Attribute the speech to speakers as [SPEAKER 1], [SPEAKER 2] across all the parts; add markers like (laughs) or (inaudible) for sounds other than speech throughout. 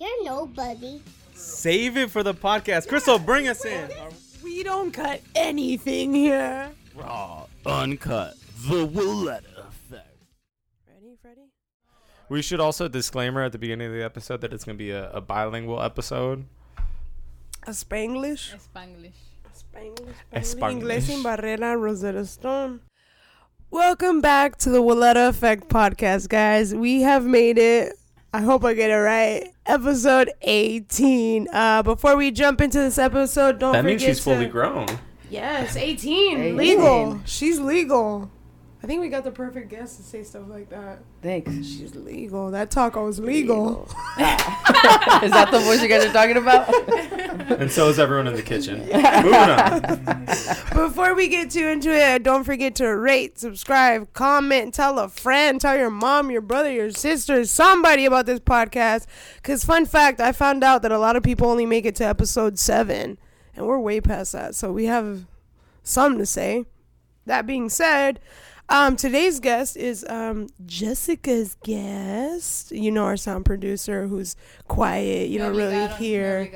[SPEAKER 1] You're nobody.
[SPEAKER 2] Save it for the podcast. Krystal, bring us in.
[SPEAKER 3] We don't cut anything here.
[SPEAKER 4] Raw, uncut, the Willetta effect.
[SPEAKER 3] Ready, Freddie?
[SPEAKER 2] We should also disclaimer at the beginning of the episode that it's going to be a, a bilingual episode.
[SPEAKER 3] A Spanglish?
[SPEAKER 5] Spanglish.
[SPEAKER 3] Spanglish.
[SPEAKER 2] Spanglish.
[SPEAKER 3] Inglés sin barrera, Rosetta Stone. Welcome back to the Willetta Effect podcast, guys. We have made it. I hope I get it right. Episode 18. Uh, before we jump into this episode, don't
[SPEAKER 2] that
[SPEAKER 3] forget
[SPEAKER 2] means she's
[SPEAKER 3] to-
[SPEAKER 2] fully grown.
[SPEAKER 3] Yes, 18.
[SPEAKER 6] 18.
[SPEAKER 3] Legal. She's legal. I think we got the perfect guest to say stuff like that.
[SPEAKER 6] Thanks.
[SPEAKER 3] She's legal. That taco was legal. (laughs)
[SPEAKER 6] Is that the voice you guys are talking about? (laughs)
[SPEAKER 2] And so is everyone in the kitchen. (laughs) Moving on.
[SPEAKER 3] Before we get too into it, don't forget to rate, subscribe, comment, tell a friend, tell your mom, your brother, your sister, somebody about this podcast. Because, fun fact, I found out that a lot of people only make it to episode seven, and we're way past that. So we have something to say. That being said, um, today's guest is um, Jessica's guest. You know, our sound producer who's quiet. You don't really hear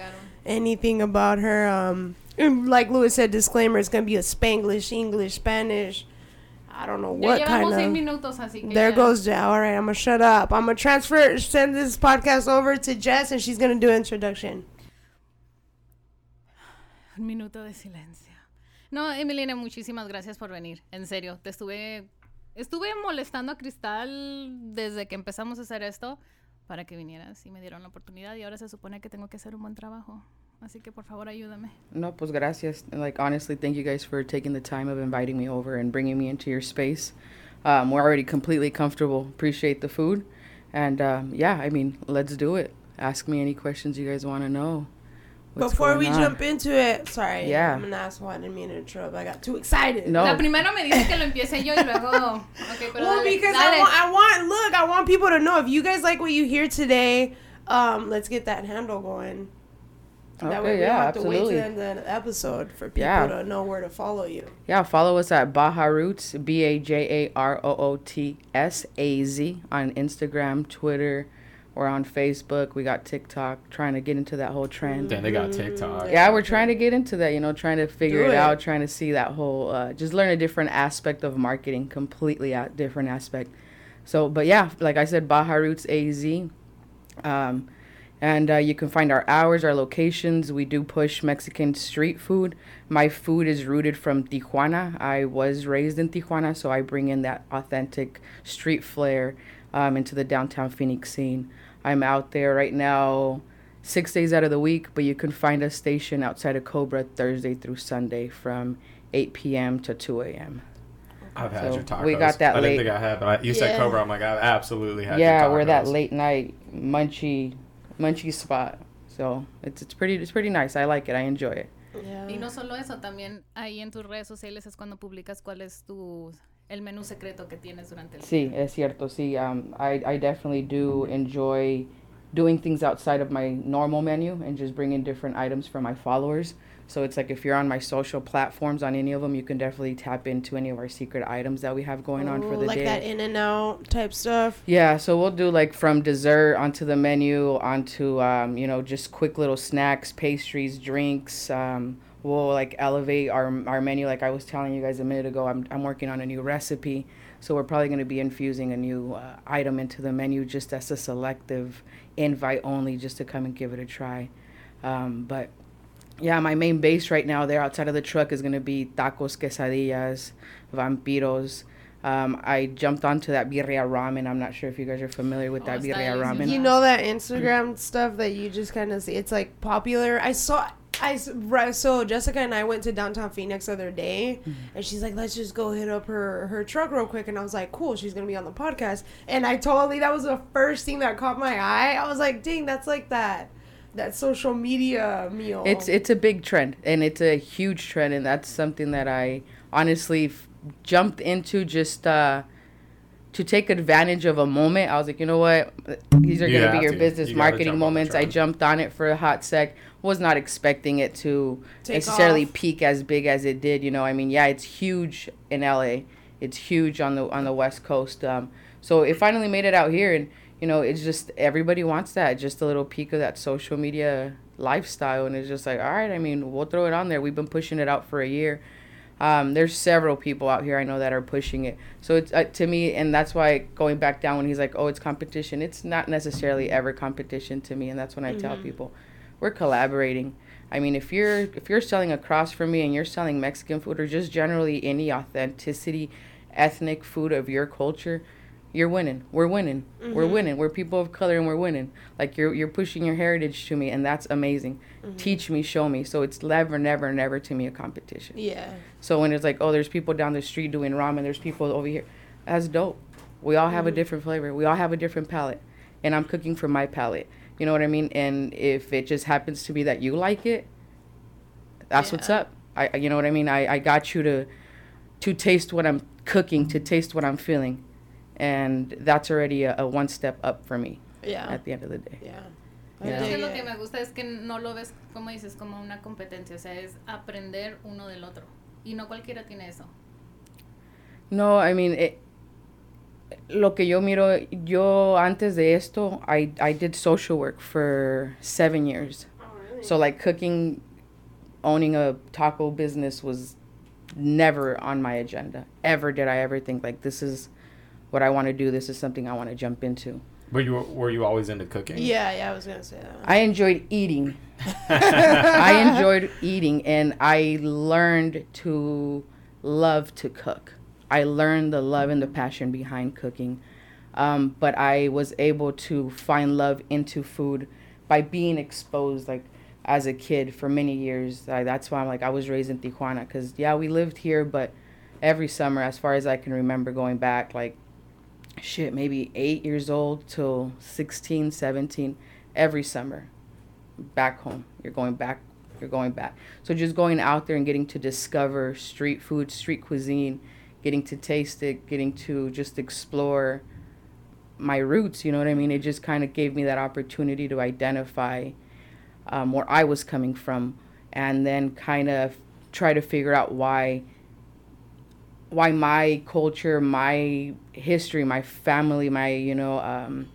[SPEAKER 3] anything about her. Um, and like Louis said, disclaimer: it's gonna be a Spanglish, English, Spanish. I don't know what
[SPEAKER 5] ya
[SPEAKER 3] kind of.
[SPEAKER 5] minutos, así que
[SPEAKER 3] There
[SPEAKER 5] ya.
[SPEAKER 3] goes Jao. All right, I'm gonna shut up. I'm gonna transfer, send this podcast over to Jess, and she's gonna do an introduction.
[SPEAKER 5] Un minuto de silencio. No, Emilina, muchísimas gracias por venir. En serio, te estuve estuve molestando a Cristal desde que empezamos a hacer esto para que vinieras y me dieron la oportunidad y ahora se supone que tengo que hacer un buen trabajo. Así que por favor, ayúdame.
[SPEAKER 6] no, pues gracias. Like honestly, thank you guys for taking the time of inviting me over and bringing me into your space. Um, we're already completely comfortable. Appreciate the food, and um, yeah, I mean, let's do it. Ask me any questions you guys want to know. What's
[SPEAKER 3] Before we
[SPEAKER 6] on.
[SPEAKER 3] jump into it, sorry,
[SPEAKER 6] Yeah.
[SPEAKER 3] I'm an asshole. I didn't mean to interrupt. I got too excited.
[SPEAKER 6] No,
[SPEAKER 5] La primero me dice que lo empiece yo y luego... (laughs) Ok, pero
[SPEAKER 3] Well,
[SPEAKER 5] dale,
[SPEAKER 3] because
[SPEAKER 5] dale.
[SPEAKER 3] I want, I want, look, I want people to know if you guys like what you hear today, um, let's get that handle going. That way
[SPEAKER 6] Okay,
[SPEAKER 3] we
[SPEAKER 6] yeah,
[SPEAKER 3] don't have to wait
[SPEAKER 6] absolutely.
[SPEAKER 3] to the end of the episode for people
[SPEAKER 6] Yeah.
[SPEAKER 3] to know where to follow you.
[SPEAKER 6] Yeah, follow us at Baja Roots, B A J A R O O T S A Z on Instagram, Twitter, or on Facebook. We got TikTok, trying to get into that whole trend.
[SPEAKER 2] Damn, they got TikTok.
[SPEAKER 6] Yeah, we're trying to get into that, you know, trying to figure it,
[SPEAKER 3] it.
[SPEAKER 6] out, trying to see that whole, uh, just learn a different aspect of marketing, completely a different aspect. So, but yeah, like I said, Baja Roots AZ. Um, and uh, you can find our hours, our locations. We do push Mexican street food. My food is rooted from Tijuana. I was raised in Tijuana, so I bring in that authentic street flair um, into the downtown Phoenix scene. I'm out there right now six days out of the week, but you can find us stationed outside of Cobra Thursday through Sunday from 8 p.m. to 2 a.m.
[SPEAKER 2] I've had
[SPEAKER 6] So,
[SPEAKER 2] your tacos.
[SPEAKER 6] we got that
[SPEAKER 2] I
[SPEAKER 6] late-
[SPEAKER 2] didn't think I had, but I, you said Cobra. I'm like, I absolutely had your talk.
[SPEAKER 6] yeah, we're that late night munchy, munchy spot. So it's it's pretty it's pretty nice. I like it. I enjoy it.
[SPEAKER 3] Yeah.
[SPEAKER 5] Y no solo eso, también ahí en tus redes sociales es cuando publicas cuál es tu el menú secreto que tienes durante el
[SPEAKER 6] Sí, es cierto. Sí, um, I I definitely do enjoy doing things outside of my normal menu and just bringing different items for my followers. So it's like if you're on my social platforms on any of them, you can definitely tap into any of our secret items that we have going on for
[SPEAKER 3] Ooh,
[SPEAKER 6] the
[SPEAKER 3] like
[SPEAKER 6] day.
[SPEAKER 3] that in and out type stuff.
[SPEAKER 6] Yeah, so we'll do like from dessert onto the menu, onto um, you know just quick little snacks, pastries, drinks. Um, we'll like elevate our our menu. Like I was telling you guys a minute ago, I'm I'm working on a new recipe, so we're probably going to be infusing a new uh, item into the menu just as a selective invite only, just to come and give it a try. Um, but yeah, my main base right now there outside of the truck is gonna be tacos, quesadillas, vampiros. Um, I jumped onto that birria ramen. I'm not sure if you guys are familiar with
[SPEAKER 5] Oh,
[SPEAKER 6] that birria
[SPEAKER 5] delicioso.
[SPEAKER 6] ramen.
[SPEAKER 3] You know that Instagram stuff that you just kind of see. It's like popular. I saw. I s- right, so Jessica and I went to downtown Phoenix the other day, and she's like, "Let's just go hit up her her truck real quick." And I was like, "Cool, she's gonna be on the podcast." And I totally that was the first thing that caught my eye. I was like, "Dang, that's like that that social media meal."
[SPEAKER 6] It's it's a big trend and it's a huge trend and that's something that I honestly f- jumped into just uh, to take advantage of a moment. I was like, you know what, these are
[SPEAKER 2] You
[SPEAKER 6] gonna be your
[SPEAKER 2] to.
[SPEAKER 6] business
[SPEAKER 2] You
[SPEAKER 6] marketing
[SPEAKER 2] jump on the
[SPEAKER 6] moments. I jumped on it for a hot sec. Was not expecting it to
[SPEAKER 3] Take
[SPEAKER 6] necessarily
[SPEAKER 3] off.
[SPEAKER 6] peak as big as it did. You know, I mean, yeah, it's huge in LA. It's huge on the on the West Coast. Um, so it finally made it out here, and you know, it's just everybody wants that, just a little peek of that social media lifestyle, and it's just like, all right, I mean, we'll throw it on there. We've been pushing it out for a year. Um, there's several people out here I know that are pushing it. So it's uh, to me, and that's why going back down when he's like, "Oh, it's competition." It's not necessarily ever competition to me, and that's when I tell people, we're collaborating. I mean, if you're if you're selling across from me and you're selling Mexican food or just generally any authenticity, ethnic food of your culture, you're winning. We're winning. We're mm-hmm. winning. We're people of color and we're winning. Like you're you're pushing your heritage to me, and that's amazing. Mm-hmm. Teach me, show me. So it's never, never, never to me a competition.
[SPEAKER 3] Yeah.
[SPEAKER 6] So when it's like, oh, there's people down the street doing ramen, there's people over here, that's dope. We all have a mm-hmm. different flavor. We all have a different palate, and I'm cooking for my palate. You know what I mean? And if it just happens to be that you like it, that's what's up. I, I- you know what I mean? I, I got you to, to taste what I'm cooking, to taste what I'm feeling, and that's already a, a one step up for me
[SPEAKER 3] Yeah.
[SPEAKER 6] at the end of the day.
[SPEAKER 3] Yeah.
[SPEAKER 6] Yeah.
[SPEAKER 5] Es que
[SPEAKER 3] dig
[SPEAKER 5] lo
[SPEAKER 3] it.
[SPEAKER 5] que me gusta es que no lo ves, como dices, como una competencia. O sea, es aprender uno del otro. Y no cualquiera tiene eso.
[SPEAKER 6] No, I mean, it, lo que yo miro, yo antes de esto, I, I did social work for seven years. Oh, really? So like cooking, owning a taco business was never on my agenda. Ever did I ever think like this is what I want to do. This is something I want to jump into.
[SPEAKER 2] Were you were you always into cooking?
[SPEAKER 3] Yeah, yeah, I was gonna say that.
[SPEAKER 6] I enjoyed eating. (laughs) I enjoyed eating and I learned to love to cook. I learned the love and the passion behind cooking. Um, but I was able to find love into food by being exposed like as a kid for many years. I, that's why I'm like I was raised in Tijuana because yeah we lived here but every summer as far as I can remember going back like shit maybe eight years old till 16 17 every summer back home. You're going back. You're going back. So just going out there and getting to discover street food, street cuisine, getting to taste it, getting to just explore my roots. You know what I mean? It just kind of gave me that opportunity to identify um, where I was coming from, and then kind of try to figure out why why my culture, my history, my family, my you know, um,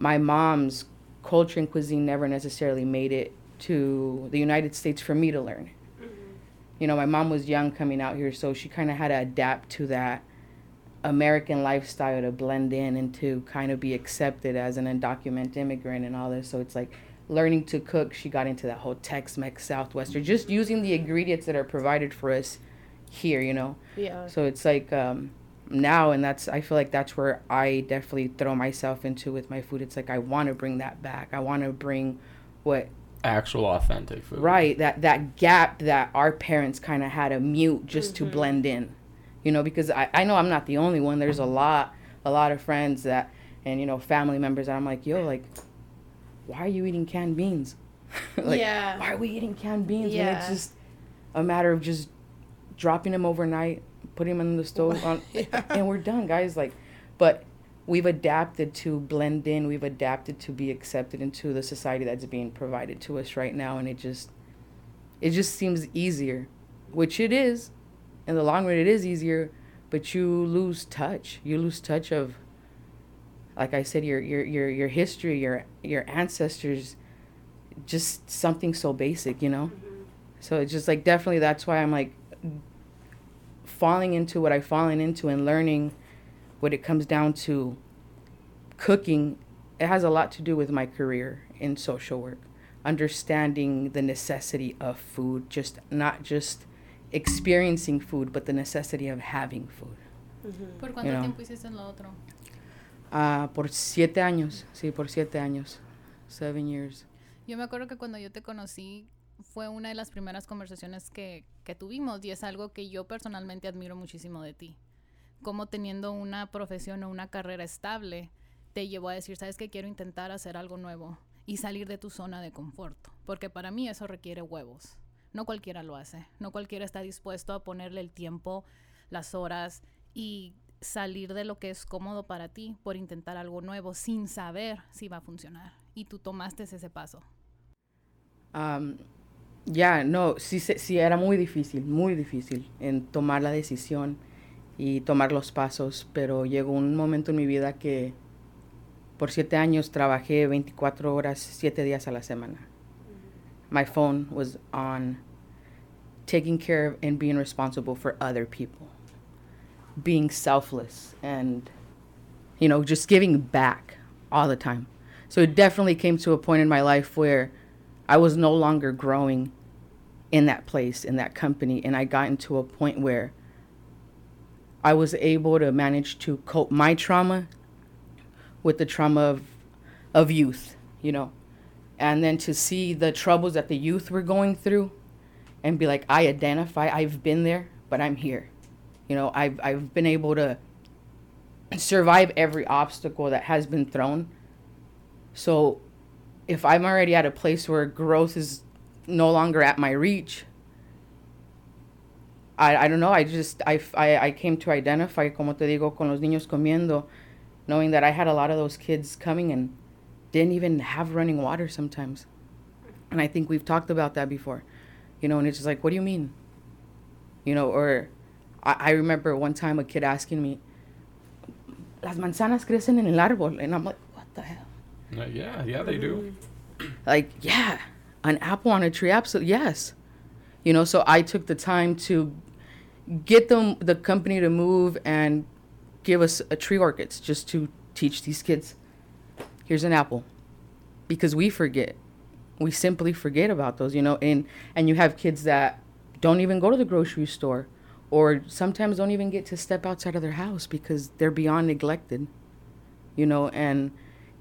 [SPEAKER 6] my mom's culture and cuisine never necessarily made it to the United States for me to learn. You know, my mom was young coming out here, so she kind of had to adapt to that American lifestyle to blend in and to kind of be accepted as an undocumented immigrant and all this. So it's like learning to cook. She got into that whole Tex-Mex Southwestern, just using the ingredients that are provided for us here. You know.
[SPEAKER 3] Yeah.
[SPEAKER 6] So it's like um, now, and that's I feel like that's where I definitely throw myself into with my food. It's like I want to bring that back. I want to bring what
[SPEAKER 2] Actual authentic food.
[SPEAKER 6] right that that gap that our parents kind of had to mute just to blend in, you know. Because I I know I'm not the only one. There's a lot a lot of friends that and you know family members that I'm like yo like, why are you eating canned beans? (laughs) like
[SPEAKER 3] Yeah.
[SPEAKER 6] why are we eating canned beans when it's just a matter of just dropping them overnight, putting them in the stove, on, (laughs)
[SPEAKER 3] Yeah.
[SPEAKER 6] and we're done, guys. Like, but we've adapted to blend in. We've adapted to be accepted into the society that's being provided to us right now, and it just, it just seems easier, which it is. In the long run, it is easier, but you lose touch. You lose touch of, like I said, your your your your history, your your ancestors, just something so basic, you know. Mm-hmm. So it's just like definitely that's why I'm like falling into what I've fallen into and learning what it comes down to cooking. It has a lot to do with my career in social work, understanding the necessity of food, just not just experiencing food, but the necessity of having food.
[SPEAKER 5] ¿Por cuánto
[SPEAKER 6] You know.
[SPEAKER 5] tiempo hiciste lo otro?
[SPEAKER 6] Ah, por siete años, sí, por siete años, seven years.
[SPEAKER 5] Yo me acuerdo que cuando yo te conocí fue una de las primeras conversaciones que, que tuvimos y es algo que yo personalmente admiro muchísimo de ti. Como teniendo una profesión o una carrera estable te llevó a decir, sabes que quiero intentar hacer algo nuevo y salir de tu zona de confort. Porque para mí eso requiere huevos. No cualquiera lo hace. No cualquiera está dispuesto a ponerle el tiempo, las horas y salir de lo que es cómodo para ti por intentar algo nuevo sin saber si va a funcionar. Y tú tomaste ese paso.
[SPEAKER 6] Ya, no, sí, sí, era muy difícil, muy difícil en tomar la decisión y tomar los pasos, pero llegó un momento en mi vida que Por siete años trabajé 24 horas, siete días a la semana. My phone was on taking care of and being responsible for other people, being selfless, and, you know, just giving back all the time. So it definitely came to a point in my life where I was no longer growing in that place, in that company, and I got into a point where I was able to manage to cope my trauma with the trauma of, of youth, you know, and then to see the troubles that the youth were going through and be like, I identify, I've been there, but I'm here. You know, I've, I've been able to survive every obstacle that has been thrown. So if I'm already at a place where growth is no longer at my reach, I, I don't know. I just I, I, I came to identify, como te digo, con los niños comiendo, knowing that I had a lot of those kids coming and didn't even have running water sometimes. And I think we've talked about that before, you know. And it's just like, what do you mean? You know, or I, I remember one time a kid asking me, "Las manzanas crecen en el árbol," and I'm like, what the hell?
[SPEAKER 2] Uh, yeah, yeah, they do.
[SPEAKER 6] like yeah an apple on a tree absolutely yes. You know so i took the time to get them the company to move and give us a tree orchids just to teach these kids. Here's an apple. Because we forget. We simply forget about those you know and and you have kids that don't even go to the grocery store or sometimes don't even get to step outside of their house because they're beyond neglected you know and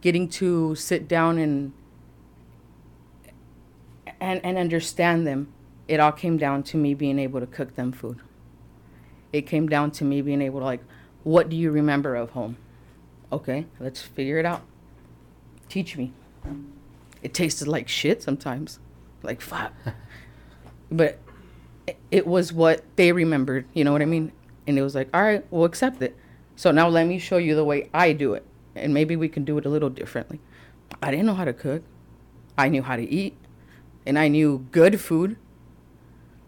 [SPEAKER 6] getting to sit down and and and understand them it all came down to me being able to cook them food. It came down to me being able to like what do you remember of home? Okay let's figure it out. Teach me. It tasted like shit sometimes like fuck. (laughs) But it- it was what they remembered you know what i mean? And it was like all right we'll accept it. So now let me show you the way i do it. And maybe we can do it a little differently. I didn't know how to cook. I knew how to eat and i knew good food.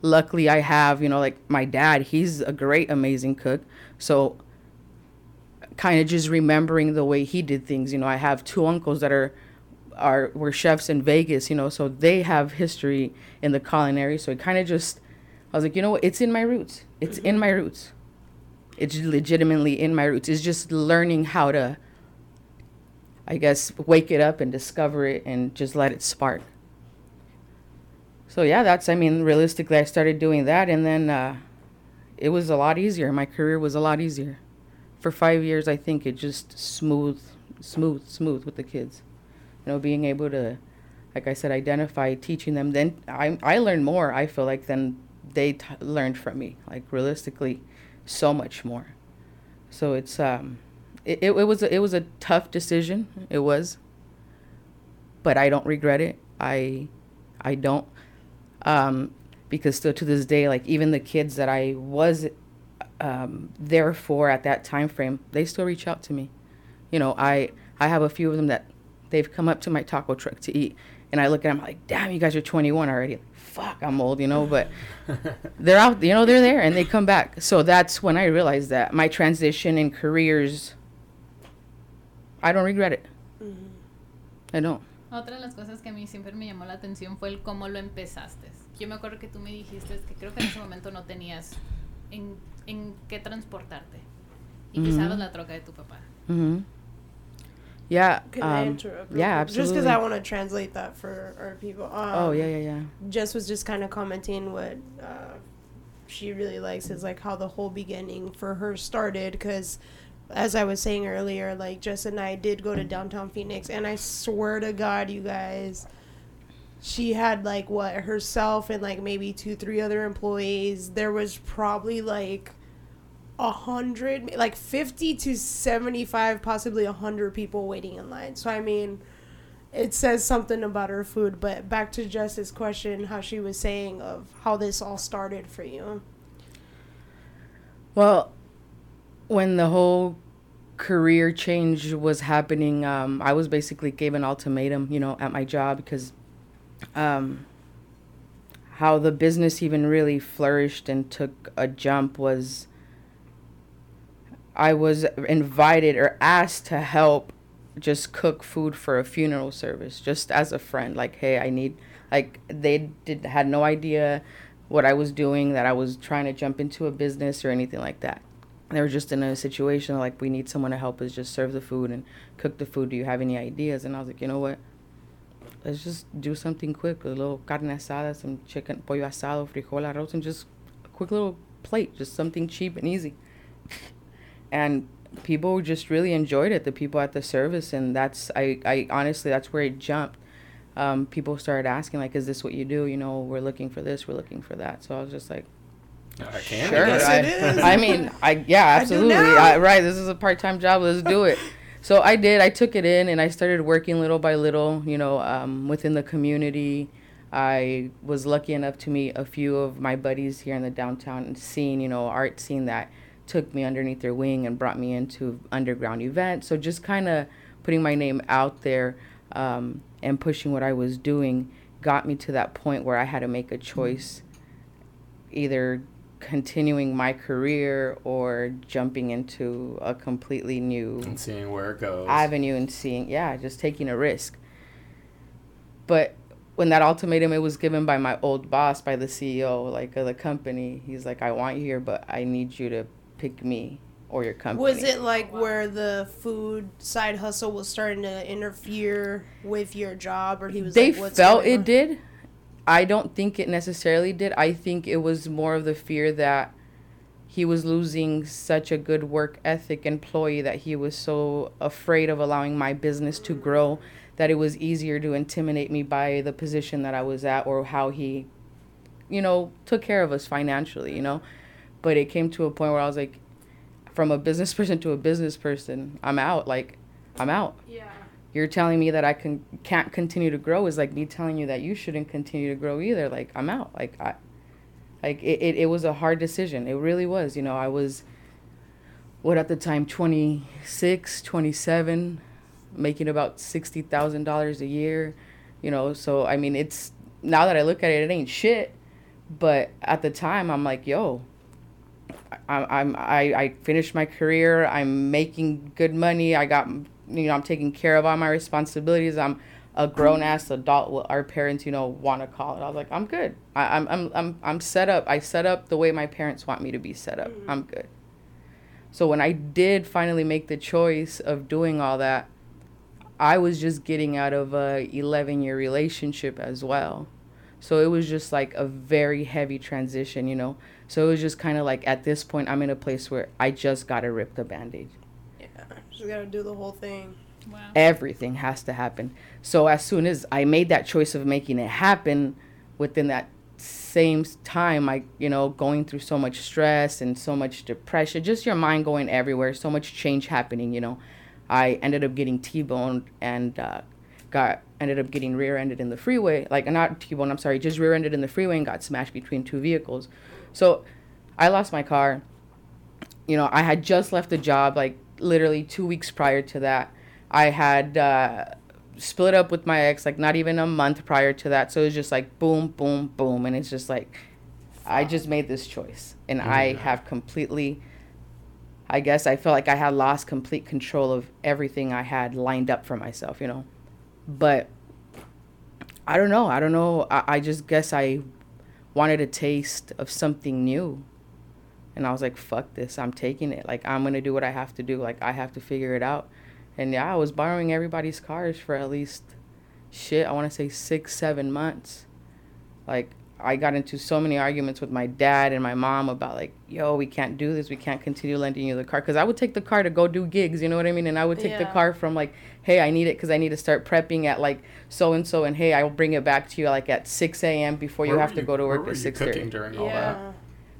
[SPEAKER 6] Luckily i have you know like my dad he's a great amazing cook. So kind of just remembering the way he did things you know i have two uncles that are are were chefs in vegas you know so they have history in the culinary. So it kind of just i was like you know what? It's in my roots. It's in my roots. It's legitimately in my roots. It's just learning how to i guess wake it up and discover it and just let it spark so yeah that's i mean realistically i started doing that and then uh, it was a lot easier. My career was a lot easier. For five years i think it just smooth smooth smooth with the kids. You know being able to like i said identify teaching them then i, I learned more i feel like than they t- learned from me. Like realistically so much more. So it's um it, it, it was a, it was a tough decision it was but i don't regret it. I i don't um because still to this day like even the kids that i was um, there for at that time frame they still reach out to me. You know i i have a few of them that they've come up to my taco truck to eat. And i look at them like damn you guys are 21 already. Fuck i'm old you know but (laughs) they're out you know they're there and they come back. So that's when i realized that my transition in careers i don't regret it. I don't
[SPEAKER 5] Otra de las cosas que a mí siempre me llamó la atención fue el cómo lo empezaste. Yo me acuerdo que tú me dijiste que creo que en ese momento no tenías en, en qué transportarte. Y que la troca de tu papá.
[SPEAKER 6] hmm yeah
[SPEAKER 3] I
[SPEAKER 6] um,
[SPEAKER 3] interrupt? real
[SPEAKER 6] yeah
[SPEAKER 3] quick? Just
[SPEAKER 6] absolutely
[SPEAKER 3] because I want to translate that for our people. Um,
[SPEAKER 6] oh yeah yeah yeah
[SPEAKER 3] Jess was just kind of commenting what uh, she really likes is like how the whole beginning for her started because as I was saying earlier, like Jess and I did go to downtown Phoenix, and I swear to God, you guys, she had like what herself and like maybe two, three other employees. There was probably like a hundred, like fifty to seventy-five, possibly a hundred people waiting in line. So I mean, it says something about her food. But back to Jess's question, how she was saying of how this all started for you.
[SPEAKER 6] Well, when the whole career change was happening, um, I was basically gave an ultimatum, you know, at my job because um, how the business even really flourished and took a jump was I was invited or asked to help just cook food for a funeral service, just as a friend. Like, hey, I need. Like they did had no idea what I was doing, that I was trying to jump into a business or anything like that. They were just in a situation like we need someone to help us just serve the food and cook the food. Do you have any ideas? And I was like, you know what? Let's just do something quick. A little carne asada, some chicken, pollo asado, frijol, arroz, and just a quick little plate. Just something cheap and easy. (laughs) and people just really enjoyed it. The people at the service, and that's I, I honestly that's where it jumped. Um, people started asking like, "Is this what you do?" You know, we're looking for this, we're looking for that. So I was just like,
[SPEAKER 2] I can.
[SPEAKER 6] Sure.
[SPEAKER 3] guess
[SPEAKER 6] I,
[SPEAKER 3] it is. (laughs)
[SPEAKER 6] I mean, I yeah, absolutely.
[SPEAKER 3] now.
[SPEAKER 6] I, right. This is a part time job. Let's do it. (laughs) So I did. I took it in and I started working little by little. You know, um, within the community. I was lucky enough to meet a few of my buddies here in the downtown scene. You know, art scene that took me underneath their wing and brought me into underground events. So just kind of putting my name out there um, and pushing what I was doing got me to that point where I had to make a choice either continuing my career or jumping into a completely new
[SPEAKER 2] And seeing where it goes.
[SPEAKER 6] avenue and seeing yeah just taking a risk but when that ultimatum it was given by my old boss by the ceo like of the company he's like i want you here but i need you to pick me or your company
[SPEAKER 3] Was it like where the food side hustle was starting to interfere with your job, or he was
[SPEAKER 6] they
[SPEAKER 3] like, What's
[SPEAKER 6] felt it
[SPEAKER 3] on?"
[SPEAKER 6] did i don't think it necessarily did. I think it was more of the fear that he was losing such a good work ethic employee that he was so afraid of allowing my business to grow that it was easier to intimidate me by the position that i was at or how he you know took care of us financially you know? But it came to a point where i was like from a business (laughs) person to a business person i'm out like i'm out.
[SPEAKER 3] Yeah.
[SPEAKER 6] You're telling me that I can can't continue to grow is like me telling you that you shouldn't continue to grow either. Like I'm out. Like I like it, it, it was a hard decision. It really was. You know, I was what at the time 26, 27, making about $60,000 a year, you know. So I mean, it's now that I look at it it ain't shit, but at the time I'm like, yo, I'm, I'm I, I finished my career. I'm making good money. I got you know I'm taking care of all my responsibilities. I'm a grown ass adult. What our parents you know want to call it. I was like I'm good. I, I'm I'm I'm I'm set up. I set up the way my parents want me to be set up. Mm-hmm. I'm good. So when I did finally make the choice of doing all that, I was just getting out of a 11 year relationship as well. So it was just like a very heavy transition, you know. So it was just kind of like at this point, I'm in a place where I just got to rip the band aid.
[SPEAKER 3] Yeah. Just gotta do the whole thing.
[SPEAKER 5] Wow.
[SPEAKER 6] Everything has to happen. So as soon as I made that choice of making it happen, within that same time, I, you know, going through so much stress and so much depression, just your mind going everywhere, so much change happening, you know. I ended up getting T-boned and uh, got ended up getting rear-ended in the freeway. Like not T-boned, I'm sorry, just rear-ended in the freeway and got smashed between two vehicles. So I lost my car. You know, I had just left the job like literally two weeks prior to that. I had uh, split up with my ex like not even a month prior to that. So it was just like boom, boom, boom, and it's just like I just made this choice, and I have completely. I guess I felt like I had lost complete control of everything I had lined up for myself, you know. But I don't know. I don't know. I, I just guess I wanted a taste of something new. And I was like, fuck this. I'm taking it. Like, I'm going to do what I have to do. Like, I have to figure it out. And yeah, I was borrowing everybody's cars for at least, shit, I want to say six, seven months. Like, I got into so many arguments with my dad and my mom about, like, yo, we can't do this. We can't continue lending you the car. Because I would take the car to go do gigs, you know what I mean? And I would take the car from, like, hey, I need it because I need to start prepping at, like, so and so. And hey, I will bring it back to you, like, at 6 a.m. before you have
[SPEAKER 2] were
[SPEAKER 6] to go to work
[SPEAKER 2] were
[SPEAKER 6] at
[SPEAKER 2] you
[SPEAKER 6] 6
[SPEAKER 2] cooking during all that?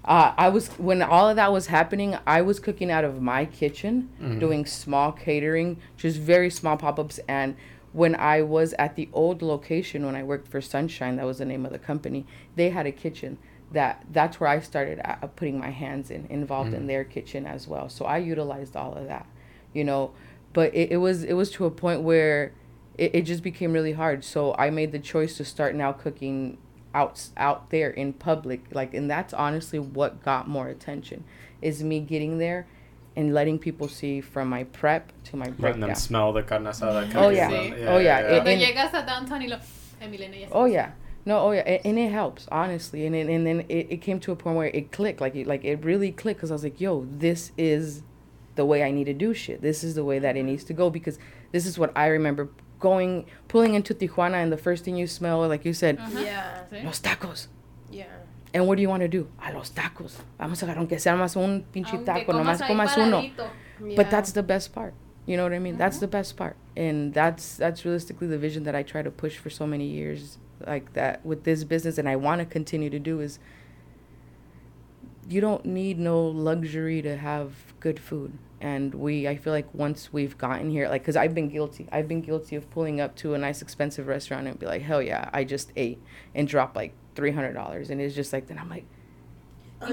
[SPEAKER 6] Uh, I was when all of that was happening. I was cooking out of my kitchen,
[SPEAKER 2] Mhm.
[SPEAKER 6] doing small catering, just very small pop ups. And when I was at the old location, when I worked for Sunshine, that was the name of the company. They had a kitchen. That that's where I started uh, putting my hands in, involved in
[SPEAKER 2] Mhm.
[SPEAKER 6] their kitchen as well. So I utilized all of that, you know. But it, it was it was to a point where it, it just became really hard. So I made the choice to start now cooking out out there in public like and that's honestly what got more attention is me getting there and letting people see from my prep to my
[SPEAKER 2] Letting
[SPEAKER 6] breakdown.
[SPEAKER 2] them smell the carne asada.
[SPEAKER 6] Oh,
[SPEAKER 2] coming
[SPEAKER 6] yeah. Oh, yeah. It- and-
[SPEAKER 5] llegas a downtown y lo... Emiliano
[SPEAKER 6] Oh yeah, no, oh yeah, and, and it helps honestly, and and, and then it, it came to a point where it clicked, like it, like it really clicked, because I was like, yo, this is the way I need to do shit. This is the way that it needs to go because this is what I remember going, pulling into Tijuana, and the first thing you smell, like you said, uh-huh.
[SPEAKER 3] Yeah.
[SPEAKER 5] Sí.
[SPEAKER 6] los tacos.
[SPEAKER 3] Yeah.
[SPEAKER 6] And what do you want to do? A los tacos. Vamos a agarrar aunque sea más un pinche
[SPEAKER 5] Aunque
[SPEAKER 6] taco,
[SPEAKER 5] comas
[SPEAKER 6] nomás
[SPEAKER 5] ahí
[SPEAKER 6] comas uno.
[SPEAKER 5] paradito.
[SPEAKER 6] But that's the best part. You know what I mean? That's uh-huh. the best part. And that's that's realistically the vision that I try to push for so many years like that with this business and I want to continue to do is you don't need no luxury to have good food. And we I feel like once we've gotten here like cuz I've been guilty. I've been guilty of pulling up to a nice expensive restaurant and be like, "Hell yeah, I just ate." And drop like $300 and it's just like then I'm like
[SPEAKER 5] La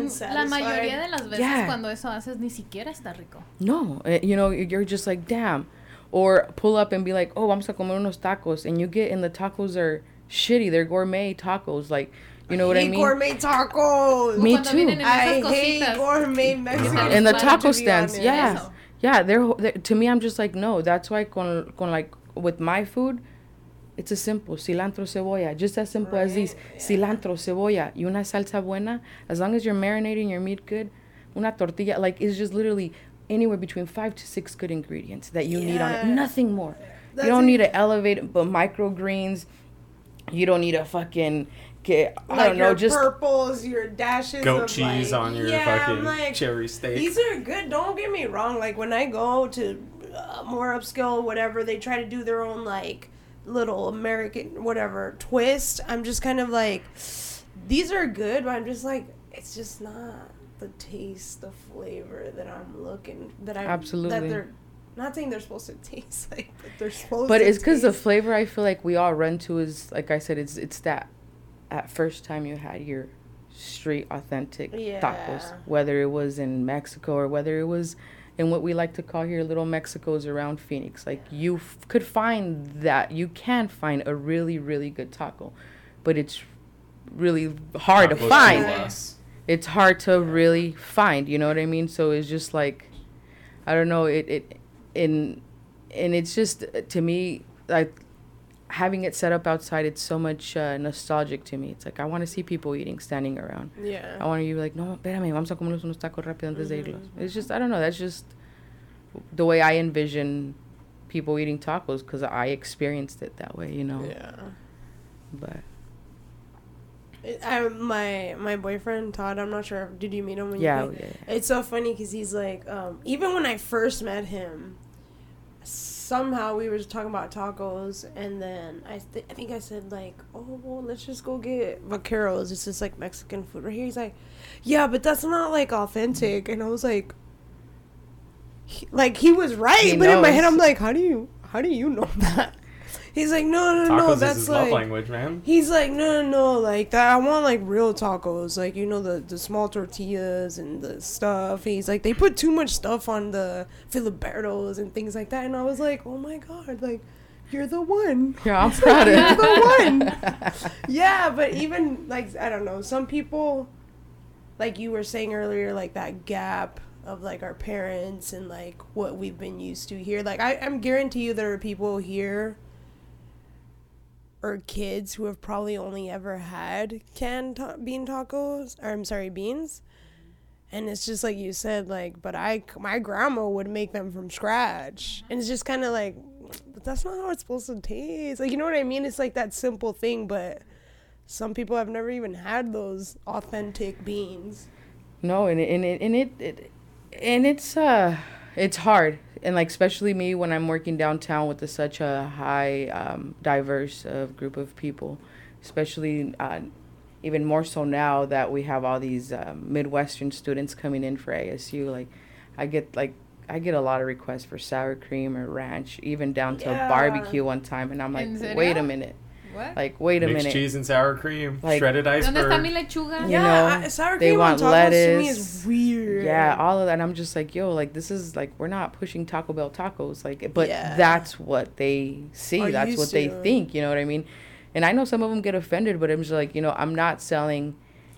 [SPEAKER 5] mayoría de las veces
[SPEAKER 6] Yeah.
[SPEAKER 5] cuando eso haces ni siquiera está rico.
[SPEAKER 6] No, eh, you know, you're just like, damn. Or pull up and be like, oh, vamos a comer unos tacos. And you get, and the tacos are shitty. They're gourmet tacos. Like, you know what I
[SPEAKER 3] hate
[SPEAKER 6] mean?
[SPEAKER 3] gourmet tacos.
[SPEAKER 6] Me
[SPEAKER 5] Cuando
[SPEAKER 6] too.
[SPEAKER 3] I
[SPEAKER 5] esas
[SPEAKER 3] hate
[SPEAKER 5] cositas.
[SPEAKER 3] gourmet Mexican.
[SPEAKER 6] And the taco stands, yeah.
[SPEAKER 5] Eso.
[SPEAKER 6] Yeah, they're, they're, to me, I'm just like, no. That's why, con, con like, with my food, it's a simple cilantro cebolla, just as simple as these cilantro cebolla y una salsa buena. As long as you're marinating your meat good, una tortilla like it's just literally anywhere between five to six good ingredients that you need on it. Nothing more.
[SPEAKER 3] That's
[SPEAKER 6] you don't need to elevate it, but microgreens. You don't need a fucking get. I
[SPEAKER 3] like
[SPEAKER 6] don't know,
[SPEAKER 3] your
[SPEAKER 6] just
[SPEAKER 3] purples, your dashes
[SPEAKER 2] Goat
[SPEAKER 3] of
[SPEAKER 2] cheese
[SPEAKER 3] like,
[SPEAKER 2] on your
[SPEAKER 3] yeah, I'm
[SPEAKER 2] fucking
[SPEAKER 3] like,
[SPEAKER 2] cherry steak.
[SPEAKER 3] These are good. Don't get me wrong. Like when I go to uh, more upscale, whatever, they try to do their own like little American whatever twist. I'm just kind of like, these are good, but I'm just like, it's just not the taste, the flavor that I'm looking that I
[SPEAKER 6] Absolutely.
[SPEAKER 3] that they're not saying they're supposed to (laughs) taste like, but they're supposed.
[SPEAKER 6] but
[SPEAKER 3] to
[SPEAKER 6] it's because the flavor I feel like we all run to is like I said, it's it's that at first time you had your street authentic tacos, whether it was in Mexico or whether it was in what we like to call here little Mexicos around Phoenix. Like you f- could find that you can find a really really good taco, but it's really hard to find.
[SPEAKER 2] Chulas.
[SPEAKER 6] It's hard to really find. You know what I mean? So it's just like I don't know. It it in and it's just to me like having it set up outside. It's so much uh, nostalgic to me. It's like I want to see people eating, standing around.
[SPEAKER 3] yeah.
[SPEAKER 6] I want to be like, no, espérame, vamos a comernos unos tacos rápido antes de irnos. It's just I don't know. That's just the way I envision people eating tacos because I experienced it that way. You know.
[SPEAKER 3] Yeah.
[SPEAKER 6] But
[SPEAKER 3] I, my my boyfriend Todd. I'm not sure. Did you meet him? When
[SPEAKER 6] yeah,
[SPEAKER 3] You
[SPEAKER 6] yeah,
[SPEAKER 3] came?
[SPEAKER 6] yeah.
[SPEAKER 3] It's so funny because he's like, um, even when I first met him, somehow we were just talking about tacos, and then I th- I think I said like, oh well, let's just go get vaqueros. It's just like Mexican food right here. He's like, yeah, but that's not like authentic, and I was like. He, like he was right,
[SPEAKER 6] He
[SPEAKER 3] but in my head. I'm like, how do you how do you know (laughs) that? He's like, no, no,
[SPEAKER 2] Tacos
[SPEAKER 3] no,
[SPEAKER 2] is
[SPEAKER 3] that's
[SPEAKER 2] his
[SPEAKER 3] like
[SPEAKER 2] love language, man.
[SPEAKER 3] He's like, no, no, no, like that. I want like real tacos, like you know the the small tortillas and the stuff. He's like, they put too much stuff on the Filiberto's and things like that. And I was like, oh my god, like you're the one.
[SPEAKER 6] Yeah, I'm (laughs) proud of
[SPEAKER 3] You're the one. (laughs) yeah, but even like I don't know, some people, like you were saying earlier, like that gap of like our parents and like what we've been used to here. Like I, I'm guarantee you there are people here or kids who have probably only ever had canned ta- bean tacos or I'm sorry beans. And it's just like you said like but I my grandma would make them from scratch. And it's just kind of like but that's not how it's supposed to taste. Like you know what I mean? It's like that simple thing but some people have never even had those authentic beans.
[SPEAKER 6] No, and it, and it, and it, it and it's uh it's hard and like especially me when I'm working downtown with a, such a high um, diverse uh, group of people, especially uh, even more so now that we have all these um, Midwestern students coming in for ASU. Like, I get like I get a lot of requests for sour cream or ranch, even down to
[SPEAKER 3] Yeah.
[SPEAKER 6] barbecue one time, and I'm like,
[SPEAKER 5] ¿En
[SPEAKER 6] wait a minute,
[SPEAKER 5] What?
[SPEAKER 6] like wait a
[SPEAKER 2] Mixed
[SPEAKER 6] minute.
[SPEAKER 2] cheese and sour cream,
[SPEAKER 6] Like-
[SPEAKER 2] shredded
[SPEAKER 5] ¿Dónde está
[SPEAKER 2] iceberg.
[SPEAKER 5] mi lechuga?
[SPEAKER 6] You
[SPEAKER 3] yeah
[SPEAKER 6] know,
[SPEAKER 3] I- sour
[SPEAKER 6] they want
[SPEAKER 3] on tacos to me
[SPEAKER 6] lettuce.
[SPEAKER 3] is weird
[SPEAKER 6] Yeah, all of that. And I'm just like, yo, like this is like we're not pushing Taco Bell tacos, like, but
[SPEAKER 3] Yeah.
[SPEAKER 6] that's what they see.
[SPEAKER 3] Are
[SPEAKER 6] that's
[SPEAKER 3] used
[SPEAKER 6] what they think. You know what I mean? And I know some of them get offended, but I'm just like, you know, I'm not selling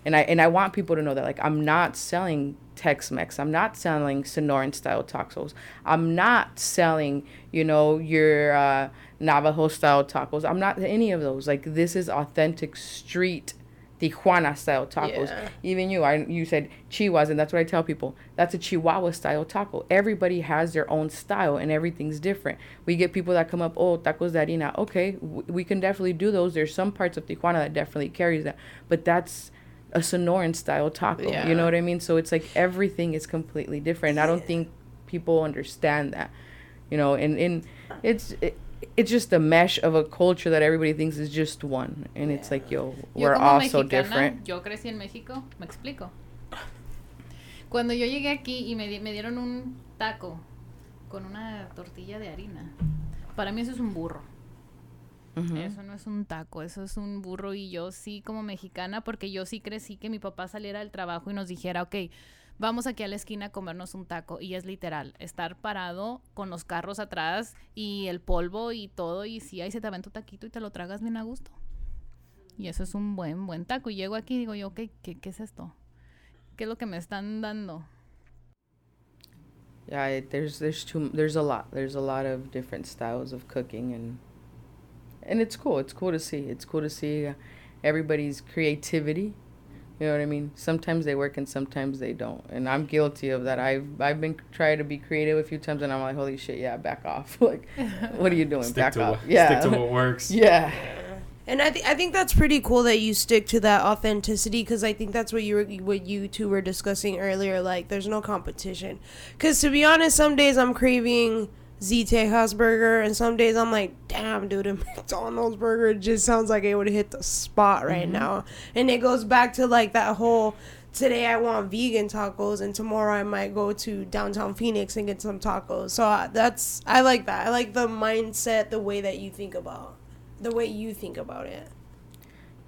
[SPEAKER 6] and I and I want people to know that like I'm not selling Tex-Mex. I'm not selling Sonoran style tacos. I'm not selling, you know, your uh, Navajo style tacos. I'm not any of those. Like this is authentic street Tijuana style tacos.
[SPEAKER 3] Yeah.
[SPEAKER 6] Even you, I you said Chihuahuas, and that's what I tell people. That's a Chihuahua style taco. Everybody has their own style, and everything's different. We get people that come up, oh, tacos de harina. Okay, w- we can definitely do those. There's some parts of Tijuana that definitely carries that, but that's a Sonoran style taco.
[SPEAKER 3] Yeah.
[SPEAKER 6] You know what I mean? So it's like everything is completely different. I don't think people understand that. You know, and and it's. It, it's just a mesh of a culture that everybody thinks is just one, and it's like, yo,
[SPEAKER 5] Yo
[SPEAKER 6] we're
[SPEAKER 5] como
[SPEAKER 6] all so different.
[SPEAKER 5] Yo crecí en México, me explico. Cuando yo llegué aquí y me, di- me dieron un taco con una tortilla de harina, para mí eso es un burro. Eso no es un taco, eso es un burro y yo sí como mexicana, porque yo sí crecí que mi papá saliera del trabajo y nos dijera, ok, vamos aquí a la esquina a comernos un taco. Y es literal, estar parado con los carros atrás y el polvo y todo, y sí, ahí se te aventa tu taquito y te lo tragas bien a gusto. Y eso es un buen, buen taco. Y llego aquí y digo yo, ok, ¿qué, qué es esto? ¿Qué es lo que me están dando?
[SPEAKER 6] Yeah, it, there's there's too there's a lot. There's a lot of different styles of cooking and and it's cool. It's cool to see. It's cool to see uh, everybody's creativity. You know what I mean? Sometimes they work and sometimes they don't. And I'm guilty of that. I've I've been trying to be creative a few times and I'm like, "Holy shit, yeah, back off." (laughs) like, what are you doing?
[SPEAKER 2] Stick
[SPEAKER 6] back
[SPEAKER 2] to
[SPEAKER 6] off.
[SPEAKER 2] what,
[SPEAKER 6] yeah.
[SPEAKER 2] stick to what works. (laughs)
[SPEAKER 6] yeah.
[SPEAKER 3] And I, th- I think that's pretty cool that you stick to that authenticity because I think that's what you were what you two were discussing earlier. Like, there's no competition. Because to be honest, some days I'm craving Z Tejas burger, and some days I'm like, damn, dude, a (laughs) McDonald's burger just sounds like it would hit the spot right now. And it goes back to like that whole. Today I want vegan tacos, and tomorrow I might go to downtown Phoenix and get some tacos. So uh, that's I like that. I like the mindset, the way that you think about, the way you think about it.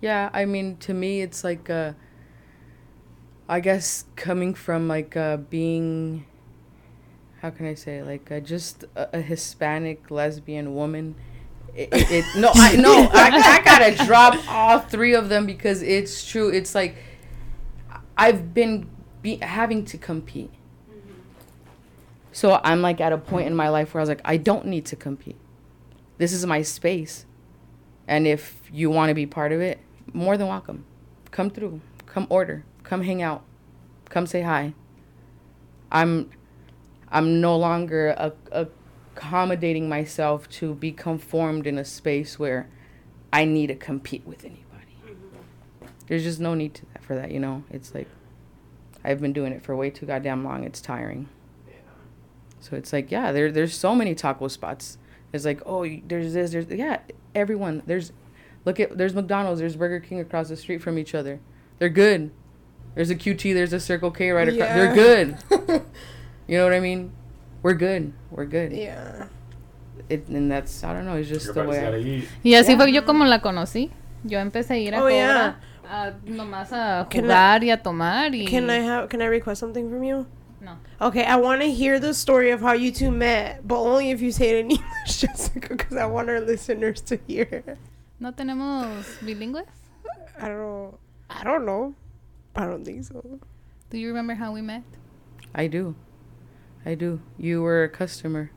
[SPEAKER 6] Yeah, I mean, to me, it's like, uh, I guess coming from like uh, being, how can I say, like uh, just a, a Hispanic lesbian woman. It, it, it no, I no, (laughs) I, I gotta drop all three of them because it's true. It's like I've been be, having to compete. So I'm like at a point in my life where I was like, I don't need to compete. This is my space. And if you want to be part of it, more than welcome. Come through. Come order. Come hang out. Come say hi. I'm I'm no longer a, accommodating myself to be conformed in a space where I need to compete with anybody. Mm-hmm. There's just no need to that for that, you know. It's like I've been doing it for way too goddamn long. It's tiring. So it's like, yeah, there there's so many taco spots. It's like, oh, there's this, there's yeah, everyone. There's look at there's McDonald's, there's Burger King across the street from each other. They're good. There's a QT, there's a Circle K right across. Yeah. They're good. (laughs) you know what I mean? We're good. We're good.
[SPEAKER 3] yeah.
[SPEAKER 6] It, and that's I don't know. It's just the way.
[SPEAKER 2] gotta
[SPEAKER 6] I,
[SPEAKER 2] eat.
[SPEAKER 5] Y así
[SPEAKER 6] Yeah.
[SPEAKER 5] fue yo como la conocí. Yo empecé a ir a
[SPEAKER 3] Oh,
[SPEAKER 5] Cobra,
[SPEAKER 3] yeah.
[SPEAKER 5] a nomás a
[SPEAKER 3] Can I-
[SPEAKER 5] jugar y a tomar y...
[SPEAKER 3] Can I have? Can I request something from you?
[SPEAKER 5] No.
[SPEAKER 3] Okay, I want to hear the story of how you two met, but only if you say it in (laughs) English, Jessica, because I want our listeners to hear.
[SPEAKER 5] ¿No tenemos bilingües?
[SPEAKER 3] I don't know. I don't know. I don't think so.
[SPEAKER 5] Do you remember how we met?
[SPEAKER 6] I do. I do. You were a customer.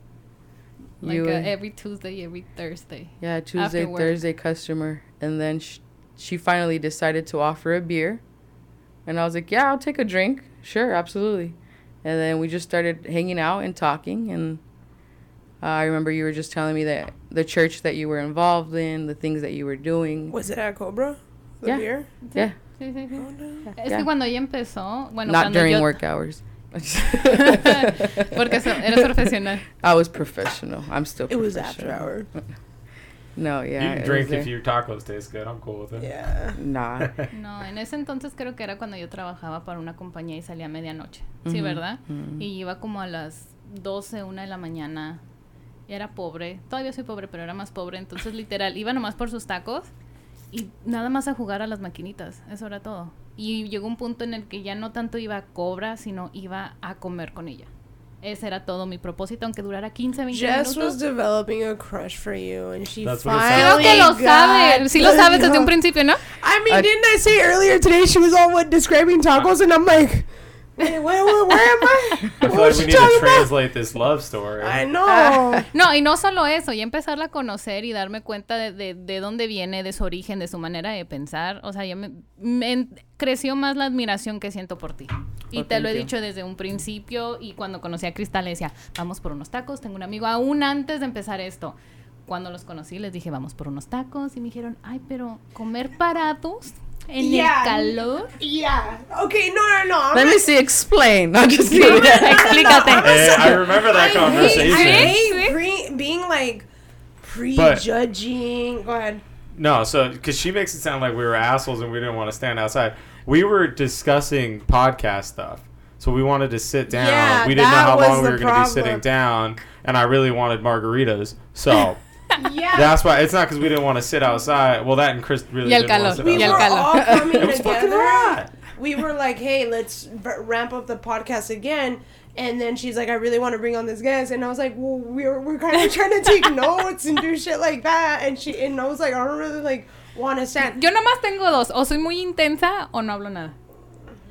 [SPEAKER 5] Like
[SPEAKER 6] you
[SPEAKER 5] uh,
[SPEAKER 6] were-
[SPEAKER 5] every Tuesday, every Thursday.
[SPEAKER 6] Yeah, Tuesday. Thursday customer. And then sh- she finally decided to offer a beer. And I was like, yeah, I'll take a drink. Sure, absolutely. And then we just started hanging out and talking. And uh, I remember you were just telling me that the church that you were involved in, the things that you were doing.
[SPEAKER 3] Was it at Cobra? The
[SPEAKER 6] Yeah.
[SPEAKER 3] beer?
[SPEAKER 6] Yeah,
[SPEAKER 5] Sí, sí, sí.
[SPEAKER 3] Oh, no.
[SPEAKER 5] Es
[SPEAKER 6] Yeah.
[SPEAKER 5] que cuando ella empezó, bueno,
[SPEAKER 6] not
[SPEAKER 5] cuando
[SPEAKER 6] during
[SPEAKER 5] yo...
[SPEAKER 6] work hours. (laughs)
[SPEAKER 5] Porque so- eres profesional.
[SPEAKER 6] I was professional. I'm still
[SPEAKER 3] It was after hour. (laughs)
[SPEAKER 6] No, yeah.
[SPEAKER 2] you can drink if your tacos taste good. I'm cool with it.
[SPEAKER 3] Yeah.
[SPEAKER 6] Nah. (laughs)
[SPEAKER 5] No, en ese entonces creo que era cuando yo trabajaba para una compañía y salía a medianoche. Sí,
[SPEAKER 6] Ujú,
[SPEAKER 5] ¿verdad?
[SPEAKER 6] ujú.
[SPEAKER 5] Y iba como a las 12, una de la mañana. Era pobre. Todavía soy pobre, pero era más pobre. Entonces, literal, iba nomás por sus tacos y nada más a jugar a las maquinitas. Eso era todo. Y llegó un punto en el que ya no tanto iba a cobra, sino iba a comer con ella. Ese era todo mi propósito, aunque durara 15, 20
[SPEAKER 3] Jess was
[SPEAKER 5] minutos.
[SPEAKER 3] developing a crush for you, and she
[SPEAKER 2] That's
[SPEAKER 3] finally
[SPEAKER 5] Creo que lo sabe. Sí lo sabes desde un principio, ¿no?
[SPEAKER 3] I mean,
[SPEAKER 6] Uh,
[SPEAKER 3] didn't I say earlier today she was all what describing tacos, and I'm like, wait, where, where, where am I?
[SPEAKER 2] I feel
[SPEAKER 3] What
[SPEAKER 2] like
[SPEAKER 3] you
[SPEAKER 2] we need to
[SPEAKER 3] about?
[SPEAKER 2] translate this love story.
[SPEAKER 3] I know. (laughs)
[SPEAKER 5] No, y no solo eso, ya empezarla a conocer y darme cuenta de, de, de dónde viene, de su origen, de su manera de pensar. O sea, ya me, me creció más la admiración que siento por ti. Y
[SPEAKER 6] Oh,
[SPEAKER 5] te lo he
[SPEAKER 6] you.
[SPEAKER 5] dicho desde un principio y cuando conocí a Cristal le decía, vamos por unos tacos, tengo un amigo aún antes de empezar esto. Cuando los conocí les dije, vamos por unos tacos y me dijeron, ay, pero comer parados en
[SPEAKER 3] Yeah.
[SPEAKER 5] el calor.
[SPEAKER 3] Yeah. Okay. No, no, no. I'm
[SPEAKER 6] Let
[SPEAKER 3] not-
[SPEAKER 6] me see. Explain. No, just kidding.
[SPEAKER 5] Explícate.
[SPEAKER 2] Eh, I remember that
[SPEAKER 3] I hate,
[SPEAKER 2] conversation.
[SPEAKER 3] I hate pre- being like prejudging. Go ahead.
[SPEAKER 2] No, so because she makes it sound like we were assholes and we didn't want to stand outside. We were discussing podcast stuff, so we wanted to sit down.
[SPEAKER 3] Yeah,
[SPEAKER 2] we didn't know how long we were going to be sitting down, and I really wanted margaritas. So (laughs)
[SPEAKER 3] Yeah.
[SPEAKER 2] that's why it's not because we didn't want to sit outside. Well, that and Chris really
[SPEAKER 5] Y el
[SPEAKER 2] didn't want to
[SPEAKER 5] calor,
[SPEAKER 2] sit
[SPEAKER 3] we
[SPEAKER 5] y el
[SPEAKER 3] were
[SPEAKER 5] calor.
[SPEAKER 3] all coming (laughs)
[SPEAKER 2] It was fucking
[SPEAKER 3] together.
[SPEAKER 2] hot.
[SPEAKER 3] We were like, hey, let's r- ramp up the podcast again. And then she's like, I really want to bring on this guest. And I was like, well, we're, we're kind of (laughs) trying to take notes and do shit like that. And she and I was like, I don't really like want to stand.
[SPEAKER 5] Yo nomás tengo dos, o soy muy intensa o no hablo nada.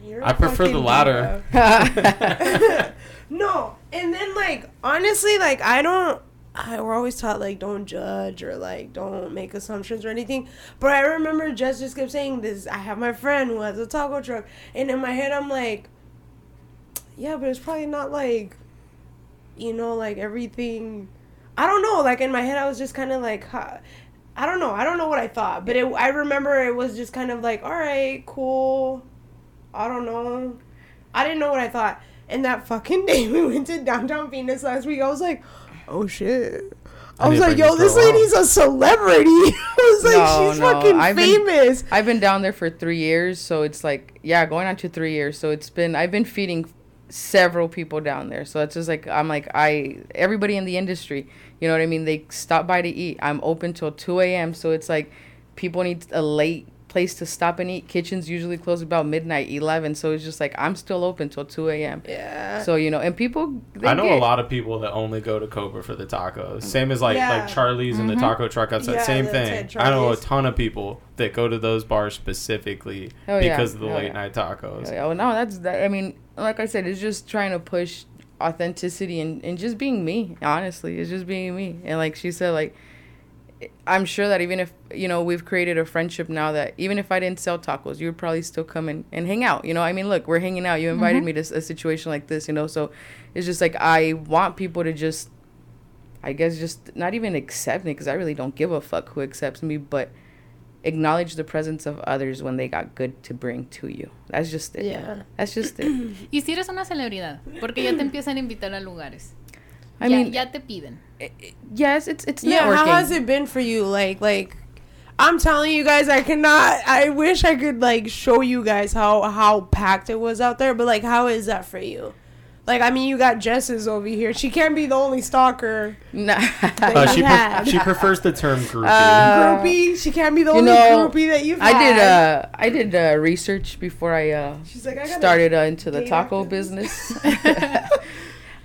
[SPEAKER 3] You're a
[SPEAKER 2] I prefer the latter. (laughs)
[SPEAKER 3] no, and then like honestly, like I don't. I, we're always taught like don't judge or like don't make assumptions or anything. But I remember Jess just kept saying this. I have my friend who has a taco truck, and in my head I'm like, yeah, but it's probably not like, you know, like everything. I don't know. Like in my head, I was just kind of like, huh, I don't know. I don't know what I thought, but it, I remember it was just kind of like, all right, cool. I don't know. I didn't know what I thought. And that fucking (laughs) day we went to downtown Phoenix last week, I was like, oh shit. I
[SPEAKER 2] I
[SPEAKER 3] was like, yo,
[SPEAKER 2] this
[SPEAKER 3] lady's a celebrity. (laughs) I was like,
[SPEAKER 6] No,
[SPEAKER 3] she's
[SPEAKER 6] no,
[SPEAKER 3] fucking
[SPEAKER 6] I've been-
[SPEAKER 3] famous.
[SPEAKER 6] I've been down there for three years, so it's like yeah, going on to three years. So it's been I've been feeding several people down there. So it's just like I'm like I everybody in the industry, you know what I mean? They stop by to eat. I'm open till two a.m. So it's like people need a late place to stop and eat. Kitchens usually close about midnight, eleven. So it's just like I'm still open till two a.m.
[SPEAKER 3] yeah.
[SPEAKER 6] So you know, and people they
[SPEAKER 2] I know
[SPEAKER 6] get-
[SPEAKER 2] a lot of people that only go to Cobra for the tacos. Same as like
[SPEAKER 3] Yeah.
[SPEAKER 2] like Charlie's and the mm-hmm. taco truck outside.
[SPEAKER 3] Yeah,
[SPEAKER 2] Same thing. I know a ton of people that go to those bars specifically
[SPEAKER 6] Oh, yeah.
[SPEAKER 2] because of the
[SPEAKER 6] Oh,
[SPEAKER 2] late
[SPEAKER 6] yeah.
[SPEAKER 2] night tacos.
[SPEAKER 6] Yeah, well, no, that's that. I mean, like I said, it's just trying to push authenticity and, and just being me. Honestly, it's just being me. And like she said, like I'm sure that even if you know we've created a friendship now, that even if I didn't sell tacos, you would probably still come and, and hang out. You know, I mean, look, we're hanging out. You invited mm-hmm. me to a situation like this. You know, so it's just like I want people to just, I guess, just not even accept me because I really don't give a fuck who accepts me, but acknowledge the presence of others when they got good to bring to you. That's just it.
[SPEAKER 3] Yeah.
[SPEAKER 6] That's just it. (clears throat)
[SPEAKER 5] Y si eres una celebridad, porque ya te empiezan a invitar a lugares.
[SPEAKER 6] I
[SPEAKER 5] ya,
[SPEAKER 6] mean,
[SPEAKER 5] ya te piden.
[SPEAKER 6] yes, it's it's
[SPEAKER 3] Yeah,
[SPEAKER 6] networking.
[SPEAKER 3] how has it been for you? Like, like, I'm telling you guys, I cannot. I wish I could like show you guys how how packed it was out there. But like, how is that for you? Like, I mean, you got Jess's over here. She can't be the only stalker (laughs)
[SPEAKER 6] Nah.
[SPEAKER 2] Uh, she, pre-
[SPEAKER 3] had.
[SPEAKER 2] she prefers the term groupie.
[SPEAKER 6] Uh, (laughs)
[SPEAKER 3] groupie. She can't be the only
[SPEAKER 6] know,
[SPEAKER 3] groupie that you've
[SPEAKER 6] I did
[SPEAKER 3] had.
[SPEAKER 6] uh I did uh, research before I uh
[SPEAKER 3] She's like, I
[SPEAKER 6] started uh, into the taco
[SPEAKER 3] after
[SPEAKER 6] business. (laughs)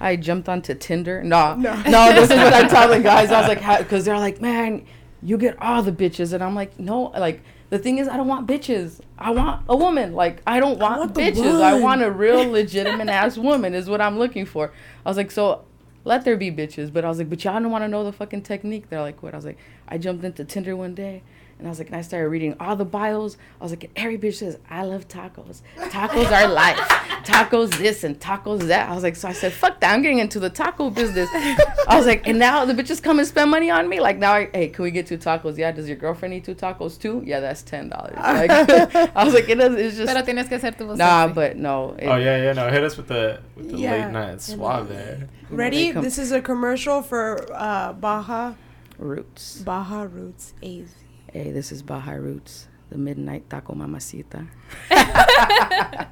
[SPEAKER 6] I jumped onto Tinder. No,
[SPEAKER 3] No. (laughs)
[SPEAKER 6] no, this is what I tell the guys. I was like, because they're like, man, you get all the bitches, and I'm like, no, like the thing is, I don't want bitches. I want a woman. Like I don't want,
[SPEAKER 3] want
[SPEAKER 6] bitches. I want a real (laughs) legitimate ass woman. Is what I'm looking for. I was like, so let there be bitches. But I was like, but y'all don't want to know the fucking technique. They're like, what? I was like, I jumped into Tinder one day. And I was like, and I started reading all the bios. I was like, and every bitch says, I love tacos. Tacos are life. Tacos this and tacos that. I was like, so I said, fuck that. I'm getting into the taco business. I was like, and now the bitches come and spend money on me. Like now, I, hey, can we get two tacos? Yeah. Does your girlfriend need two tacos too? Yeah, that's ten dollars. Like, (laughs) I was like, it does. It's just
[SPEAKER 5] Pero tienes que hacer tu
[SPEAKER 6] nah, but no. It,
[SPEAKER 2] oh yeah, yeah. No, hit us with the with the
[SPEAKER 3] Yeah.
[SPEAKER 2] late night suave there.
[SPEAKER 3] Ready?
[SPEAKER 6] come-
[SPEAKER 3] This is a commercial for uh, Baja
[SPEAKER 6] Roots.
[SPEAKER 3] Baja Roots AZ.
[SPEAKER 6] Hey, this is Baja Roots, the midnight taco mamacita. (laughs)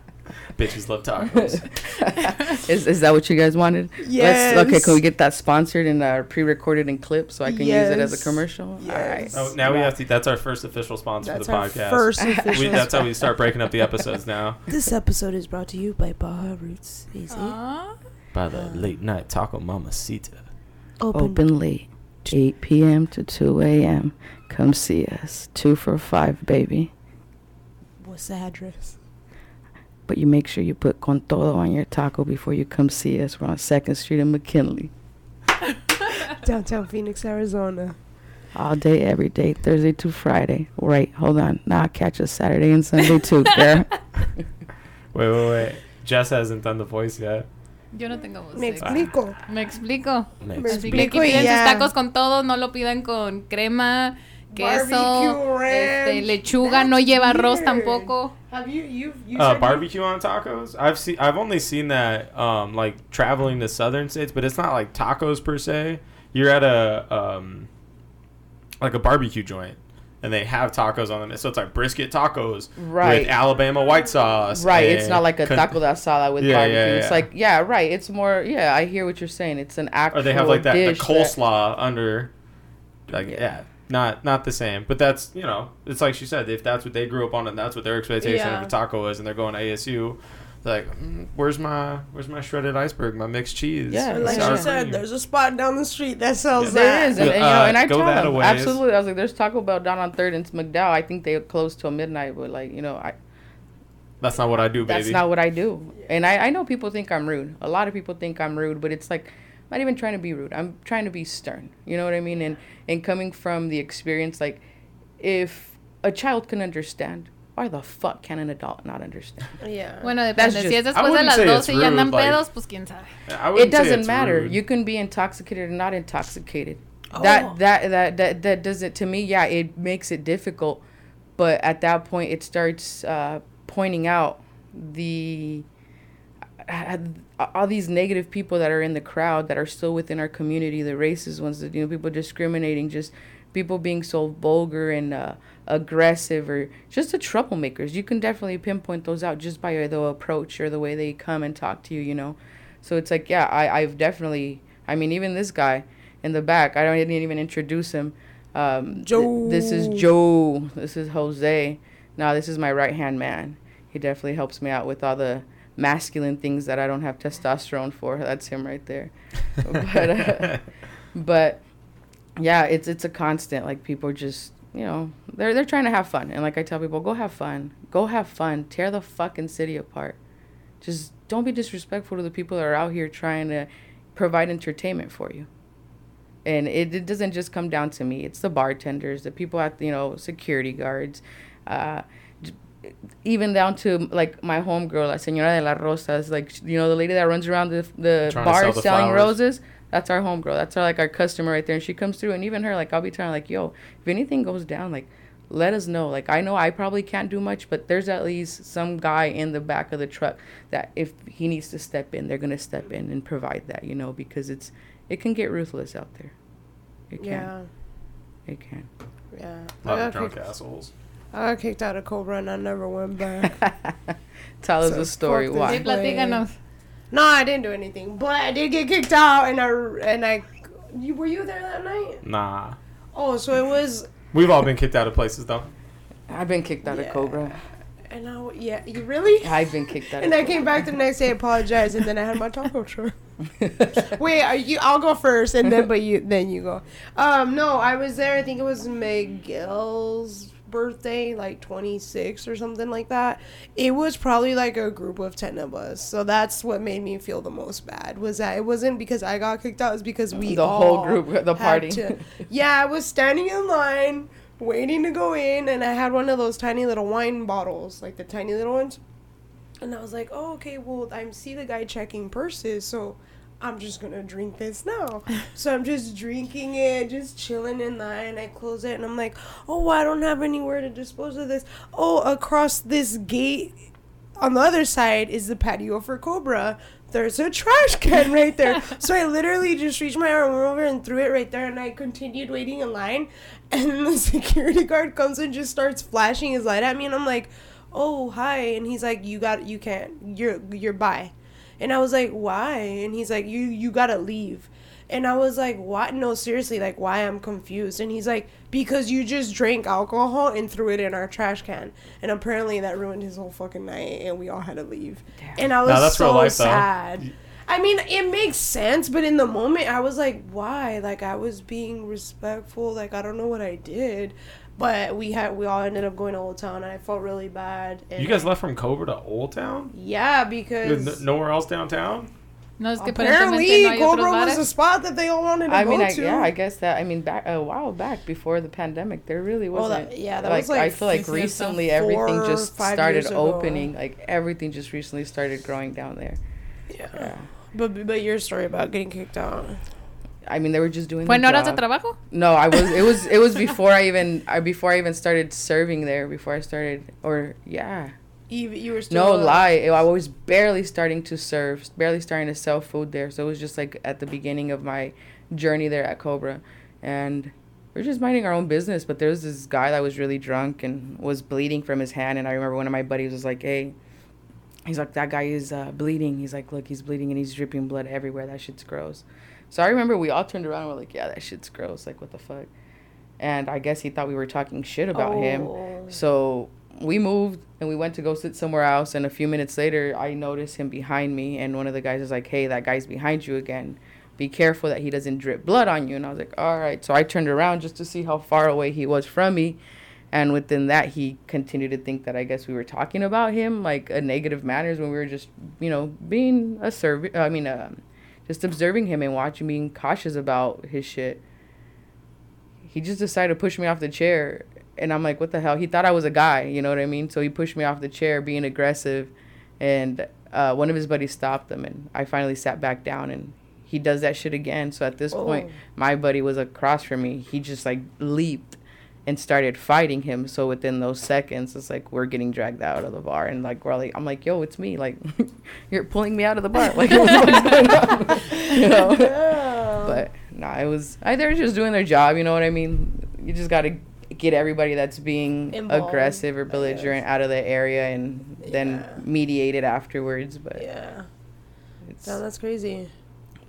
[SPEAKER 2] Bitches love tacos. (laughs)
[SPEAKER 6] Is is that what you guys wanted?
[SPEAKER 3] Yes.
[SPEAKER 6] Let's, okay, can we get that sponsored and uh, pre-recorded in clips so I can use it as a commercial?
[SPEAKER 3] Yes.
[SPEAKER 6] All right.
[SPEAKER 2] oh, now we have to. That's our first official sponsor
[SPEAKER 3] That's
[SPEAKER 2] for the
[SPEAKER 3] our
[SPEAKER 2] podcast.
[SPEAKER 3] first (laughs)
[SPEAKER 2] We,
[SPEAKER 3] official.
[SPEAKER 2] that's how we start breaking up the episodes now.
[SPEAKER 3] This episode is brought to you by Baja Roots AZ.
[SPEAKER 5] Ah.
[SPEAKER 2] By the late night taco mamacita.
[SPEAKER 3] Open.
[SPEAKER 6] Open late, 8 p.m. to 2 a.m. Come see us. Two for five, baby.
[SPEAKER 3] What's the address?
[SPEAKER 6] But you make sure you put con todo on your taco before you come see us. We're on Second Street in McKinley. (laughs)
[SPEAKER 3] Downtown Phoenix, Arizona.
[SPEAKER 6] All day, every day, Thursday to Friday. Right, hold on. Now I catch us Saturday and Sunday too. Girl. (laughs)
[SPEAKER 2] Wait, wait, wait. Jess hasn't done the voice yet.
[SPEAKER 5] Yo no tengo voz.
[SPEAKER 3] Me
[SPEAKER 5] sexy.
[SPEAKER 3] explico.
[SPEAKER 5] Me explico.
[SPEAKER 3] Me
[SPEAKER 5] Así que aquí
[SPEAKER 3] explico y
[SPEAKER 5] piden sus tacos con todo, no lo pidan con crema, queso,
[SPEAKER 3] Barbecue
[SPEAKER 5] este,
[SPEAKER 3] ranch.
[SPEAKER 5] lechuga, no
[SPEAKER 3] That's
[SPEAKER 5] lleva arroz tampoco.
[SPEAKER 3] Have you you you
[SPEAKER 2] Uh, barbecue on tacos. I've seen. I've only seen that um, like traveling to southern states, but it's not like tacos per se. You're at a um, like a barbecue joint, and they have tacos on them. So it's like brisket tacos
[SPEAKER 6] Right.
[SPEAKER 2] with Alabama white sauce.
[SPEAKER 6] Right, it's not like a
[SPEAKER 2] con-
[SPEAKER 6] taco de asada with
[SPEAKER 2] Yeah,
[SPEAKER 6] barbecue.
[SPEAKER 2] yeah,
[SPEAKER 6] It's
[SPEAKER 2] yeah.
[SPEAKER 6] like yeah, right. It's more yeah. I hear what you're saying. It's an actual
[SPEAKER 2] Or they have like that the
[SPEAKER 6] dish
[SPEAKER 2] coleslaw under. Like yeah.
[SPEAKER 6] Yeah.
[SPEAKER 2] Not not the same, but that's you know it's like she said if that's what they grew up on and that's what their expectation
[SPEAKER 3] Yeah.
[SPEAKER 2] of a taco is and they're going to ASU, like mm, where's my where's my shredded iceberg, my mixed cheese,
[SPEAKER 6] Yeah,
[SPEAKER 3] like
[SPEAKER 2] sour
[SPEAKER 3] she said,
[SPEAKER 2] cream?"
[SPEAKER 3] there's a spot down the street that sells
[SPEAKER 2] Yeah.
[SPEAKER 6] There
[SPEAKER 3] that.
[SPEAKER 6] is, and, and, you know,
[SPEAKER 2] Uh,
[SPEAKER 6] I
[SPEAKER 2] go
[SPEAKER 6] tell
[SPEAKER 2] that a
[SPEAKER 6] them
[SPEAKER 2] ways.
[SPEAKER 6] absolutely. I was like, "There's Taco Bell down on Third in McDowell. I think they close till midnight, but like, you know, I
[SPEAKER 2] That's not what I do, baby.
[SPEAKER 6] that's not what I do. And I, I know people think I'm rude. A lot of people think I'm rude, but it's like, I'm not even trying to be rude. I'm trying to be stern. You know what I mean? And and coming from the experience, like, if a child can understand, why the fuck can an adult not understand?
[SPEAKER 3] Yeah.
[SPEAKER 5] Bueno,
[SPEAKER 6] That's
[SPEAKER 5] depende.
[SPEAKER 6] just-
[SPEAKER 5] si es
[SPEAKER 2] I
[SPEAKER 5] después de
[SPEAKER 2] wouldn't
[SPEAKER 5] las
[SPEAKER 2] say it's
[SPEAKER 5] 12 y andan pedos, pues quién sabe.
[SPEAKER 6] It doesn't matter.
[SPEAKER 2] rude.
[SPEAKER 6] You can be intoxicated or not intoxicated.
[SPEAKER 3] Oh.
[SPEAKER 6] That, that that that that doesn't to me. Yeah, it makes it difficult, but at that point, it starts uh, pointing out the uh, all these negative people that are in the crowd that are still within our community, the racist ones, that you know, people discriminating, just people being so vulgar and uh, aggressive, or just the troublemakers. You can definitely pinpoint those out just by the approach or the way they come and talk to you. You know, so it's like, yeah, I I've definitely. I mean, even this guy in the back, I don't I didn't even introduce him. Um, th-
[SPEAKER 3] Joe.
[SPEAKER 6] this is Joe. This is Jose. Now this is my right hand man. He definitely helps me out with all the masculine things that I don't have testosterone for. That's him right there. (laughs) but uh, but yeah, it's it's a constant. Like people just you know they're they're trying to have fun, and like I tell people, go have fun, go have fun, tear the fucking city apart. Just don't be disrespectful to the people that are out here trying to provide entertainment for you. And it, it doesn't just come down to me. It's the bartenders, the people at you know security guards, uh, even down to like my homegirl, La Señora de las Rosas, like you know the lady that runs around the the
[SPEAKER 2] Trying
[SPEAKER 6] bar
[SPEAKER 2] the
[SPEAKER 6] selling
[SPEAKER 2] flowers.
[SPEAKER 6] roses. That's our homegirl. That's our like our customer right there, and she comes through. And even her, like I'll be telling her, like, yo, if anything goes down, like let us know. Like I know I probably can't do much, but there's at least some guy in the back of the truck that if he needs to step in, they're gonna step in and provide that, you know, because it's it can get ruthless out there. It can.
[SPEAKER 3] Yeah.
[SPEAKER 6] It can.
[SPEAKER 3] Yeah.
[SPEAKER 2] A lot
[SPEAKER 3] I
[SPEAKER 2] of drunk
[SPEAKER 3] kicked,
[SPEAKER 2] assholes.
[SPEAKER 3] I got kicked out of Cobra and I never went back. (laughs)
[SPEAKER 6] Tell us a story.
[SPEAKER 3] fuck
[SPEAKER 6] Why?
[SPEAKER 5] Platícanos.
[SPEAKER 3] No, I didn't do anything, but I did get kicked out and I and I. You, were you there that night?
[SPEAKER 2] Nah,
[SPEAKER 3] Oh, so it was
[SPEAKER 2] we've all been kicked out of places though.
[SPEAKER 6] I've been kicked out
[SPEAKER 3] Yeah.
[SPEAKER 6] of Cobra.
[SPEAKER 3] and I yeah you really.
[SPEAKER 6] I've been kicked out.
[SPEAKER 3] And
[SPEAKER 6] of
[SPEAKER 3] I came back the next day, apologized, and then I had my taco truck. (laughs) Wait, are you? I'll go first, and then but you then you go. Um, no, I was there. I think it was Miguel's birthday, like twenty six or something like that. It was probably like a group of ten of us. So that's what made me feel the most bad. Was that it wasn't because I got kicked out. It was because we
[SPEAKER 6] The whole group, the party.
[SPEAKER 3] to- (laughs) yeah, I was standing in line waiting to go in, and I had one of those tiny little wine bottles, like the tiny little ones. And I was like, oh, okay, well, I see the guy checking purses, so I'm just gonna drink this now. (laughs) so I'm just drinking it, just chilling in line. I close it, and I'm like, oh, I don't have anywhere to dispose of this. Oh, across this gate on the other side is the patio for Cobra. There's a trash can right there. (laughs) so I literally just reached my arm over and threw it right there, and I continued waiting in line. And (laughs) the security guard comes and just starts flashing his light at me, and I'm like, "Oh, hi!" And he's like, "You got, you can't, you're, you're by." And I was like, "Why?" And he's like, "You, you gotta leave." And I was like, "What? No, seriously, like, why?" I'm confused. And he's like, "Because you just drank alcohol and threw it in our trash can." And apparently that ruined his whole fucking night, and we all had to leave. And I was
[SPEAKER 2] Nah, that's
[SPEAKER 3] so
[SPEAKER 2] real life, though.
[SPEAKER 3] sad. I mean, it makes sense, but in the moment, I was like, why? Like, I was being respectful. Like, I don't know what I did. But we had we all ended up going to Old Town, and I felt really bad. And
[SPEAKER 2] You guys left from Cobra to Old Town?
[SPEAKER 3] Yeah, because
[SPEAKER 2] n- nowhere else downtown?
[SPEAKER 5] No, es que
[SPEAKER 3] apparently
[SPEAKER 5] aparentemente no
[SPEAKER 3] Cobra was
[SPEAKER 5] bares.
[SPEAKER 3] the spot that they all wanted to
[SPEAKER 6] I
[SPEAKER 3] go
[SPEAKER 6] mean, I,
[SPEAKER 3] to.
[SPEAKER 6] yeah, I guess that. I mean, back a while back before the pandemic, there really wasn't.
[SPEAKER 3] that- yeah, that
[SPEAKER 6] like,
[SPEAKER 3] was, like,
[SPEAKER 6] I feel like recently
[SPEAKER 3] ago.
[SPEAKER 6] everything just started opening. Like everything just recently started growing down there.
[SPEAKER 3] yeah.
[SPEAKER 6] Yeah.
[SPEAKER 3] But but your story about getting kicked out.
[SPEAKER 6] I mean, they were just doing.
[SPEAKER 5] ¿Fue en
[SPEAKER 6] their
[SPEAKER 5] horas de trabajo?
[SPEAKER 6] No, I was. It was. It was (laughs) before I even. I before I even started serving there. Before I started, or yeah.
[SPEAKER 3] You, you were still
[SPEAKER 6] No
[SPEAKER 3] uh,
[SPEAKER 6] lie. I was barely starting to serve, barely starting to sell food there. So it was just like at the beginning of my journey there at Cobra, and we are just minding our own business. But there was this guy that was really drunk and was bleeding from his hand. And I remember one of my buddies was like, "Hey." He's like, that guy is uh, bleeding. He's like, look, he's bleeding and he's dripping blood everywhere. That shit's gross. So I remember we all turned around and we're like, yeah, that shit's gross. Like, what the fuck? And I guess he thought we were talking shit about him.
[SPEAKER 3] Oh.
[SPEAKER 6] So we moved and we went to go sit somewhere else. And a few minutes later, I noticed him behind me. And one of the guys was like, hey, that guy's behind you again. Be careful that he doesn't drip blood on you. And I was like, all right. So I turned around just to see how far away he was from me. And within that, he continued to think that I guess we were talking about him like a negative manners when we were just, you know, being a serv. I mean, um, just observing him and watching, being cautious about his shit. He just decided to push me off the chair, and I'm like, what the hell? He thought I was a guy, you know what I mean? So he pushed me off the chair, being aggressive, and uh, one of his buddies stopped him, and I finally sat back down, and he does that shit again. So at this point,
[SPEAKER 3] Oh.
[SPEAKER 6] my buddy was across from me. He just like leaped and started fighting him. So within those seconds, it's like we're getting dragged out of the bar, and like we're like, I'm like, yo, it's me. Like, (laughs) you're pulling me out of the bar. Like, (laughs) what's going on? (laughs) you know.
[SPEAKER 3] Yeah.
[SPEAKER 6] But nah, it was. I, they're just doing their job. You know what I mean? You just gotta get everybody that's being
[SPEAKER 3] Involved,
[SPEAKER 6] aggressive or belligerent out of the area, and then
[SPEAKER 3] Yeah.
[SPEAKER 6] mediate it afterwards. But
[SPEAKER 3] yeah.
[SPEAKER 6] it's,
[SPEAKER 3] No, that's crazy.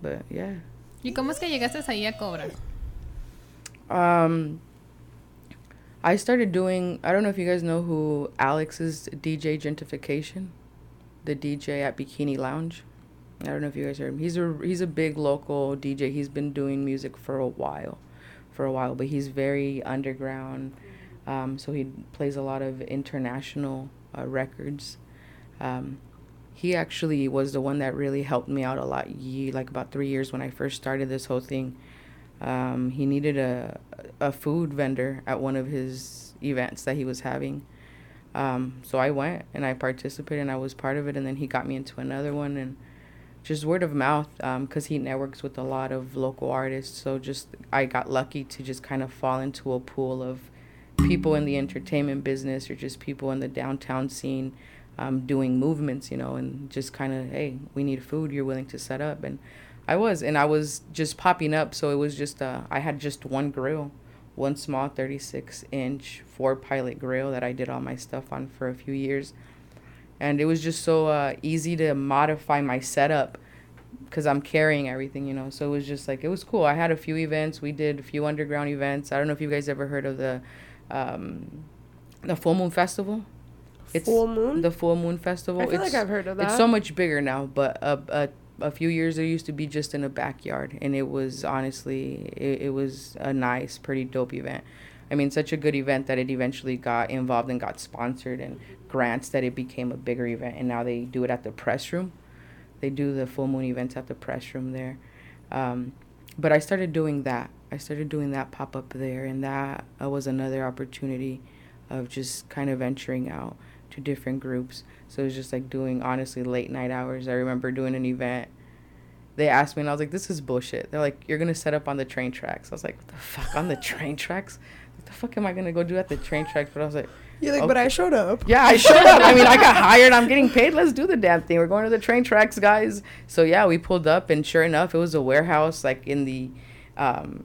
[SPEAKER 6] but yeah.
[SPEAKER 5] ¿Y cómo es que llegaste ahí a Cobra?
[SPEAKER 6] Um, I started doing. I don't know if you guys know who Alex is. DJ Gentrification, the DJ at Bikini Lounge. I don't know if you guys heard him. He's a he's a big local DJ. He's been doing music for a while, for a while, but he's very underground. Um, so he plays a lot of international uh, records. Um, he actually was the one that really helped me out a lot. Ye, like about three years when I first started this whole thing. Um, he needed a a food vendor at one of his events that he was having. Um, so I went and I participated and I was part of it. And then he got me into another one and just word of mouth because he networks with a lot of local artists. So just I got lucky to just kind of fall into a pool of people in the entertainment business or just people in the downtown scene um, doing movements, you know, and just kind of, hey, we need food. You're willing to set up. And I was, and I was just popping up. So it was just, uh, I had just one grill, one small 36 inch four pilot grill that I did all my stuff on for a few years. And it was just so uh, easy to modify my setup because I'm carrying everything, you know. So it was just like, it was cool. I had a few events. We did a few underground events. I don't know if you guys ever heard of the, um, the Full Moon Festival.
[SPEAKER 3] Full Moon?
[SPEAKER 6] The Full Moon Festival.
[SPEAKER 3] I feel
[SPEAKER 6] It's-
[SPEAKER 3] like I've heard of that.
[SPEAKER 6] it's so much bigger now, but a, a, a few years there used to be just in a backyard, and it was honestly, it, it was a nice, pretty dope event. I mean, such a good event that it eventually got involved and got sponsored and grants that it became a bigger event, and now they do it at the press room. They do the full moon events at the press room there. Um, but I started doing that. I started doing that pop up there, and that uh, was another opportunity of just kind of venturing out to different groups. So it was just like doing honestly late night hours. I remember doing an event. They asked me, and I was like, "This is bullshit." They're like, "You're gonna set up on the train tracks." I was like, "What the fuck on the (laughs) train tracks? What the fuck am I gonna go do at the train tracks?" But I was like,
[SPEAKER 3] You're like, but I showed up.
[SPEAKER 6] yeah, I showed up. I mean, I got hired. I'm getting paid. Let's do the damn thing. We're going to the train tracks, guys. So yeah, we pulled up, and sure enough, it was a warehouse like in the um,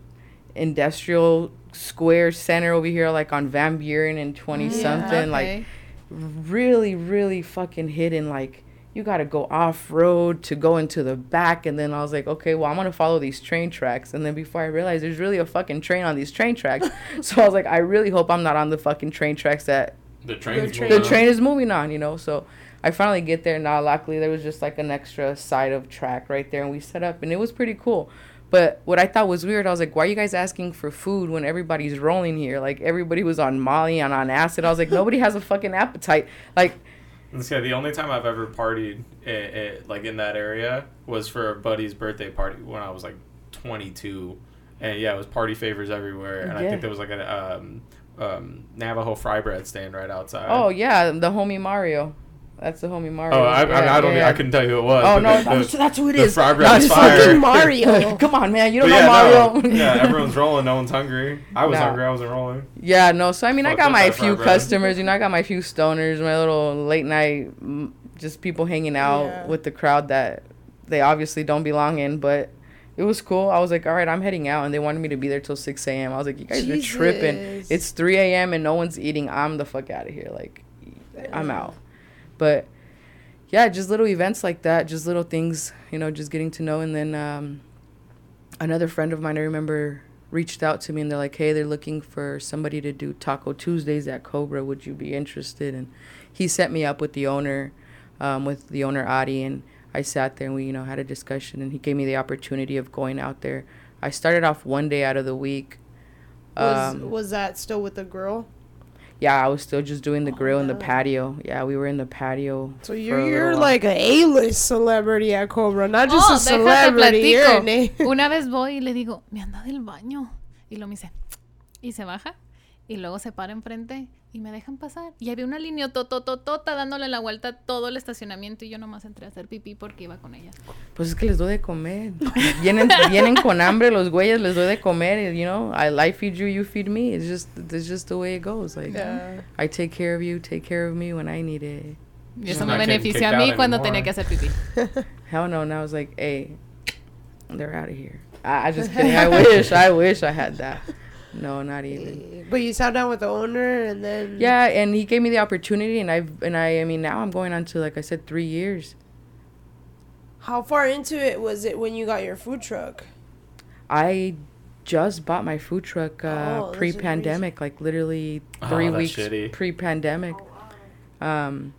[SPEAKER 6] industrial square center over here, like on Van Buren and twenty something. Like
[SPEAKER 5] Okay.
[SPEAKER 6] Really, really fucking hidden. Like you got to go off road to go into the back, and then I was like, okay, well, I'm gonna follow these train tracks. And then before I realized there's really a fucking train on these train tracks, (laughs) so I was like, I really hope I'm not on the fucking train tracks that
[SPEAKER 2] The train's
[SPEAKER 3] train-
[SPEAKER 6] the train is moving on, you know. So I finally get there. Now, luckily, there was just like an extra side of track right there, and we set up, and it was pretty cool. But what I thought was weird, I was like, why are you guys asking for food when everybody's rolling here? Like everybody was on Molly and on acid. I was like, nobody has a fucking appetite. Like
[SPEAKER 2] Let's say the only time I've ever partied, i i like in that area, was for a buddy's birthday party when I was like 22, and yeah, it was party favors everywhere, and I think there was like a um, um, Navajo fry bread stand right outside.
[SPEAKER 6] Oh yeah, the homie Mario. That's the homie Mario.
[SPEAKER 2] Oh, I, I,
[SPEAKER 6] Yeah,
[SPEAKER 2] I don't.
[SPEAKER 6] yeah,
[SPEAKER 2] I couldn't tell you who it was.
[SPEAKER 6] Oh no,
[SPEAKER 2] the-
[SPEAKER 6] that's, that's who it
[SPEAKER 2] the
[SPEAKER 6] is.
[SPEAKER 2] fry
[SPEAKER 6] No, it's
[SPEAKER 2] fire.
[SPEAKER 3] Fucking Mario. (laughs)
[SPEAKER 6] Come on, man. You don't
[SPEAKER 2] yeah,
[SPEAKER 6] know
[SPEAKER 2] no,
[SPEAKER 6] Mario.
[SPEAKER 2] yeah, (laughs) everyone's rolling. No one's hungry. I was
[SPEAKER 6] No.
[SPEAKER 2] hungry. I wasn't rolling.
[SPEAKER 6] Yeah, no. So I mean, I got my few customers. You know, I got my few stoners, my little late night, just people hanging out
[SPEAKER 3] Yeah.
[SPEAKER 6] with the crowd that they obviously don't belong in. But it was cool. I was like, all right, I'm heading out, and they wanted me to be there till six a.m. I was like, you guys are tripping. It's three a.m. and no one's eating. I'm the fuck out of here. Like, I'm out. But yeah, just little events like that, just little things, you know, just getting to know. And then um, another friend of mine, I remember, reached out to me and they're like, hey, they're looking for somebody to do Taco Tuesdays at Cobra. Would you be interested? And he set me up with the owner, um, with the owner Adi, and I sat there and we, you know, had a discussion. And he gave me the opportunity of going out there. I started off one day out of the week.
[SPEAKER 3] Was,
[SPEAKER 6] Um,
[SPEAKER 3] was that still with the girl?
[SPEAKER 6] Yeah, I was still just doing the
[SPEAKER 3] Oh,
[SPEAKER 6] grill in the patio. Yeah, we were in the patio.
[SPEAKER 3] So you're you're like a A-list celebrity at Cobra, not just
[SPEAKER 5] Oh,
[SPEAKER 3] a celebrity. You're
[SPEAKER 5] platico.
[SPEAKER 3] an A- (laughs)
[SPEAKER 5] Una vez voy y le digo, me anda del baño. Y lo me dice, y se baja. Y luego se para enfrente y me dejan pasar. Y había una línea totototota dándole la vuelta a todo el estacionamiento. Y yo nomás entré a hacer pipí porque iba con ella.
[SPEAKER 6] Pues es que les doy de comer. (laughs) Vienen, vienen con hambre los güeyes, les doy de comer. and, You know, I, I feed you, you feed me. It's just, it's just the way it goes. Like,
[SPEAKER 3] Yeah.
[SPEAKER 6] I take care of you, take care of me when I need it.
[SPEAKER 5] Y eso me benefició a mí cuando
[SPEAKER 2] anymore.
[SPEAKER 5] tenía que hacer pipí. (laughs)
[SPEAKER 6] Hell no. Now it's like, hey, they're out of here. I, I just kidding. I wish, I wish I had that. No, not even.
[SPEAKER 3] But you sat down with the owner and then
[SPEAKER 6] Yeah, and he gave me the opportunity, and I've, and I, I mean, now I'm going on to, like I said, three years.
[SPEAKER 3] How far into it was it when you got your food truck?
[SPEAKER 6] I just bought my food truck
[SPEAKER 3] Oh,
[SPEAKER 6] uh,
[SPEAKER 3] that's
[SPEAKER 6] pre-pandemic, like literally
[SPEAKER 2] Oh,
[SPEAKER 6] three
[SPEAKER 2] that's
[SPEAKER 6] weeks
[SPEAKER 2] shitty.
[SPEAKER 6] pre-pandemic. Um,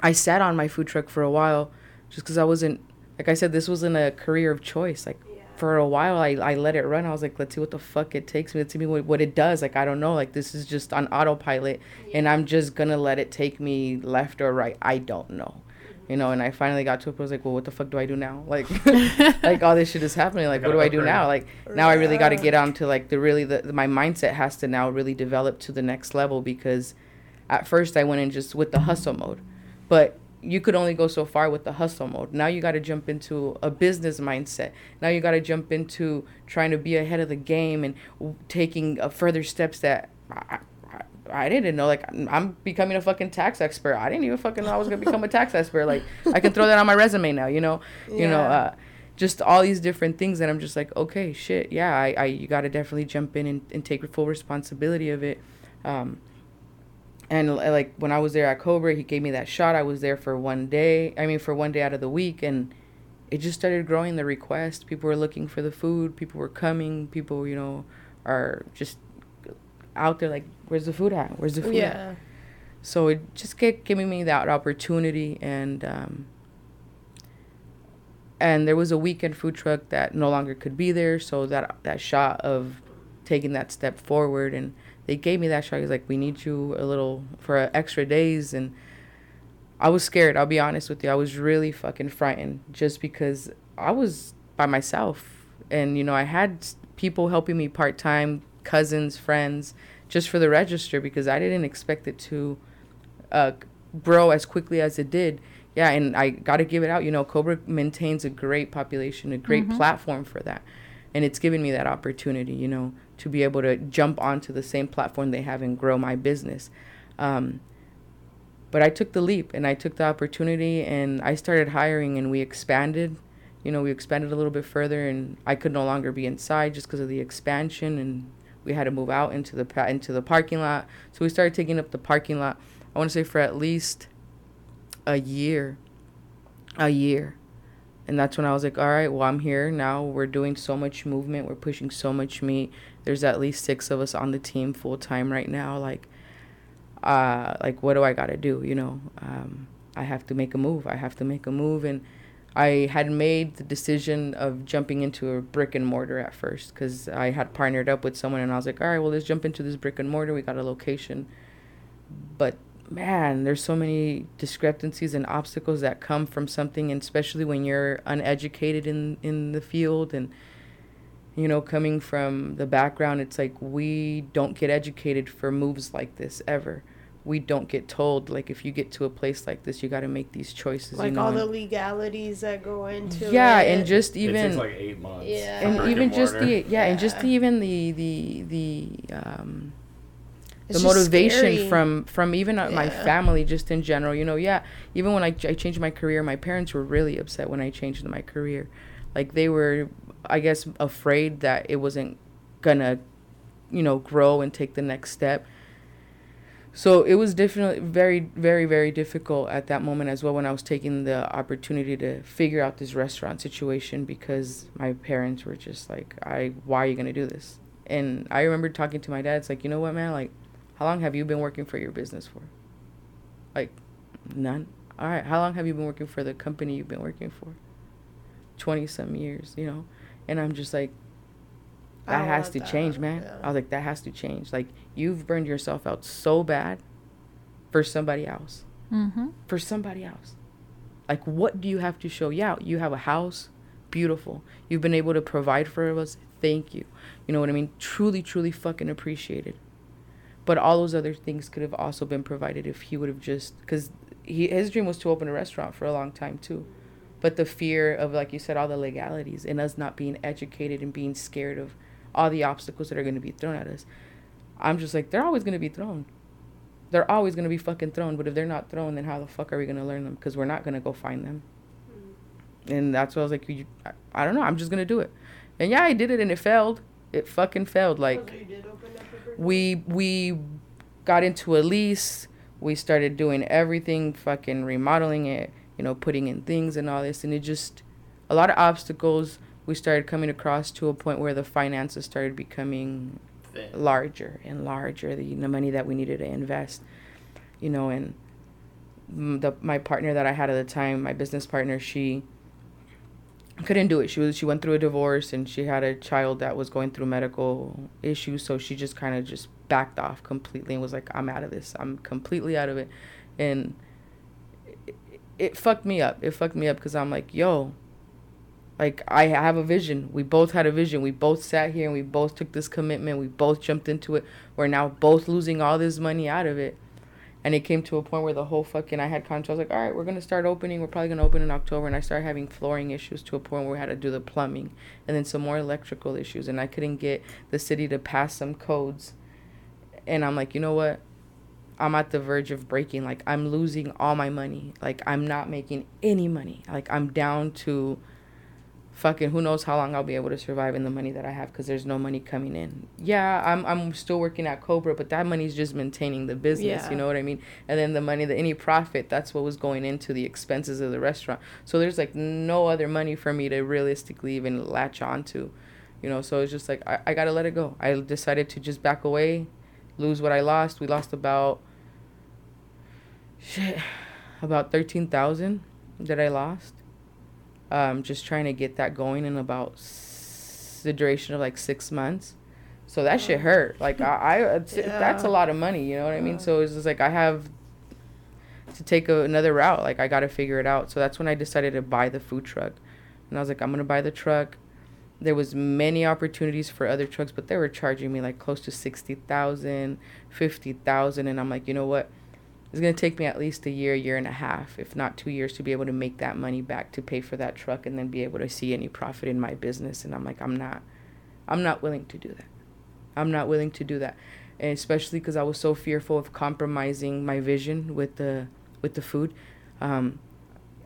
[SPEAKER 6] I sat on my food truck for a while, just because I wasn't, like I said, this wasn't a career of choice. Like for a while, I, I let it run. I was like, let's see what the fuck it takes me. Let's see what, what it does. Like I don't know. Like this is just on autopilot, and I'm just gonna let it take me left or right. I don't know. You know, and I finally got to a point. I was like, "Well, what the fuck do I do now? (laughs) Like, (laughs) like all this shit is happening. Like, what do I do now? Like, now I really got to get on to like the really the my mindset has to now really develop to the next level because at first I went in just with the hustle mode, but you could only go so far with the hustle mode. Now you got to jump into a business mindset. Now you got to jump into trying to be ahead of the game and w- taking uh, further steps that I, I, I didn't know. Like I'm- becoming a fucking tax expert. I didn't even fucking know I was gonna become a tax expert. Like I can throw that on my resume now. You know, you know. Uh, just all these different things that I'm just like, okay, shit, yeah, I, I you got to definitely jump in and, and take full responsibility of it. Um, and like when I was there at Cobra, he gave me that shot. I was there for one day. I mean, for one day out of the week, and it just started growing. The request, people were looking for the food. People were coming. People, you know, are just out there like, where's the food at? Where's the food at?
[SPEAKER 3] Yeah.
[SPEAKER 6] So it just kept giving me that opportunity, and um, and there was a weekend food truck that no longer could be there. So that that shot of taking that step forward, and they gave me that shot. He's like, "We need you a little for extra days," and I was scared. I'll be honest with you. I was really fucking frightened, just because I was by myself, and you know I had people helping me part time, cousins, friends, just for the register because I didn't expect it to uh, grow as quickly as it did. Yeah, and I got to give it out. You know, Cobra maintains a great population, a great platform for that. And it's given me that opportunity, you know, to be able to jump onto the same platform they have and grow my business. Um, but I took the leap and I took the opportunity and I started hiring and we expanded. You know, we expanded a little bit further and I could no longer be inside just because of the expansion and we had to move out into the pa- into the parking lot. So we started taking up the parking lot. I want to say for at least a year. A year. And that's when I was like, all right, well, I'm here now. We're doing so much movement. We're pushing so much meat. There's at least six of us on the team full time right now. Like, uh, like what do I got to do? You know, um, I have to make a move. I have to make a move. And I had made the decision of jumping into a brick and mortar at first because I had partnered up with someone and I was like, all right, well, let's jump into this brick and mortar. We got a location. But man, there's so many discrepancies and obstacles that come from something, and especially when you're uneducated in, in the field and you know, coming from the background, it's like we don't get educated for moves like this ever. We don't get told like if you get to a place like this, you got to make these choices.
[SPEAKER 3] Like
[SPEAKER 6] you know?
[SPEAKER 3] all the legalities that go into
[SPEAKER 6] yeah,
[SPEAKER 3] it.
[SPEAKER 6] and just
[SPEAKER 2] it
[SPEAKER 6] even
[SPEAKER 2] takes like eight months.
[SPEAKER 3] Yeah.
[SPEAKER 6] and
[SPEAKER 2] brick
[SPEAKER 6] even just the yeah, and just the, even the the the um
[SPEAKER 3] It's
[SPEAKER 6] the motivation
[SPEAKER 3] scary.
[SPEAKER 6] from from even uh, my family just in general you know yeah even when I, I changed my career my parents were really upset when i changed my career like they were i guess afraid that it wasn't gonna you know grow and take the next step so it was definitely very very very difficult at that moment as well when i was taking the opportunity to figure out this restaurant situation because my parents were just like i why are you gonna do this and i remember talking to my dad it's like you know what man like how long have you been working for your business for? Like, none. All right. How long have you been working for the company you've been working for? 20 some years, you know? And I'm just like, that has to
[SPEAKER 3] that,
[SPEAKER 6] change, man.
[SPEAKER 3] yeah.
[SPEAKER 6] I was like, that has to change. Like, you've burned yourself out so bad for somebody else.
[SPEAKER 5] Mm-hmm.
[SPEAKER 6] For somebody else. Like, what do you have to show? Yeah, you have a house. Beautiful. You've been able to provide for us. Thank you. You know what I mean? Truly, truly fucking appreciated. But all those other things could have also been provided if he would have just because he his dream was to open a restaurant for a long time too, but the fear of like you said all the legalities and us not being educated and being scared of all the obstacles that are going to be thrown at us. I'm just like they're always going to be thrown. They're always going to be fucking thrown. But if they're not thrown, then how the fuck are we going to learn them? Because we're not going to go find them. And that's what I was like. You, I, I don't know. I'm just going to do it. And yeah, I did it and it failed. It fucking failed. Like we we got into a lease we started doing everything fucking remodeling it you know putting in things and all this. And it just a lot of obstacles we started coming across to a point where the finances started becoming
[SPEAKER 2] Thin.
[SPEAKER 6] larger and larger the, the money that we needed to invest you know and the my partner that I had at the time my business partner she couldn't do it. She was she went through a divorce and she had a child that was going through medical issues. So she just kind of just backed off completely and was like I'm out of this. I'm completely out of it. And it, fucked me up it fucked me up because I'm like yo like I have a vision. We both had a vision. We both sat here and we both took this commitment. We both jumped into it. We're now both losing all this money out of it. And it came to a point where the whole fucking I had contract. I was like, all right, we're gonna start opening. We're probably gonna open in October. And I started having flooring issues to a point where we had to do the plumbing, and then some more electrical issues. And I couldn't get the city to pass some codes. And I'm like, you know what? I'm at the verge of breaking. Like I'm losing all my money. Like I'm not making any money. Like I'm down to fucking who knows how long I'll be able to survive in the money that I have because there's no money coming in. Yeah, I'm I'm still working at Cobra, but that money's just maintaining the business.
[SPEAKER 3] Yeah.
[SPEAKER 6] You know what I mean? And then the money, the any profit, that's what was going into the expenses of the restaurant. So there's like no other money for me to realistically even latch onto. You know, so it's just like I, I gotta let it go. I decided to just back away, lose what I lost. We lost about shit, about thirteen thousand that I lost um, just trying to get that going in about s- the duration of like six months. So that shit hurt. Like I, I (laughs) it's, that's a lot of money. You know what I mean? So it's just like I have to take a, another route. Like I got to figure it out. So that's when I decided to buy the food truck, and I was like, I'm gonna buy the truck. There was many opportunities for other trucks, but they were charging me like close to 60,000, 50,000 and I'm like, you know what? It's going to take me at least a year, year and a half, if not 2 years to be able to make that money back to pay for that truck and then be able to see any profit in my business and I'm like, I'm not I'm not willing to do that. I'm not willing to do that. And especially cuz I was so fearful of compromising my vision with the with the food. Um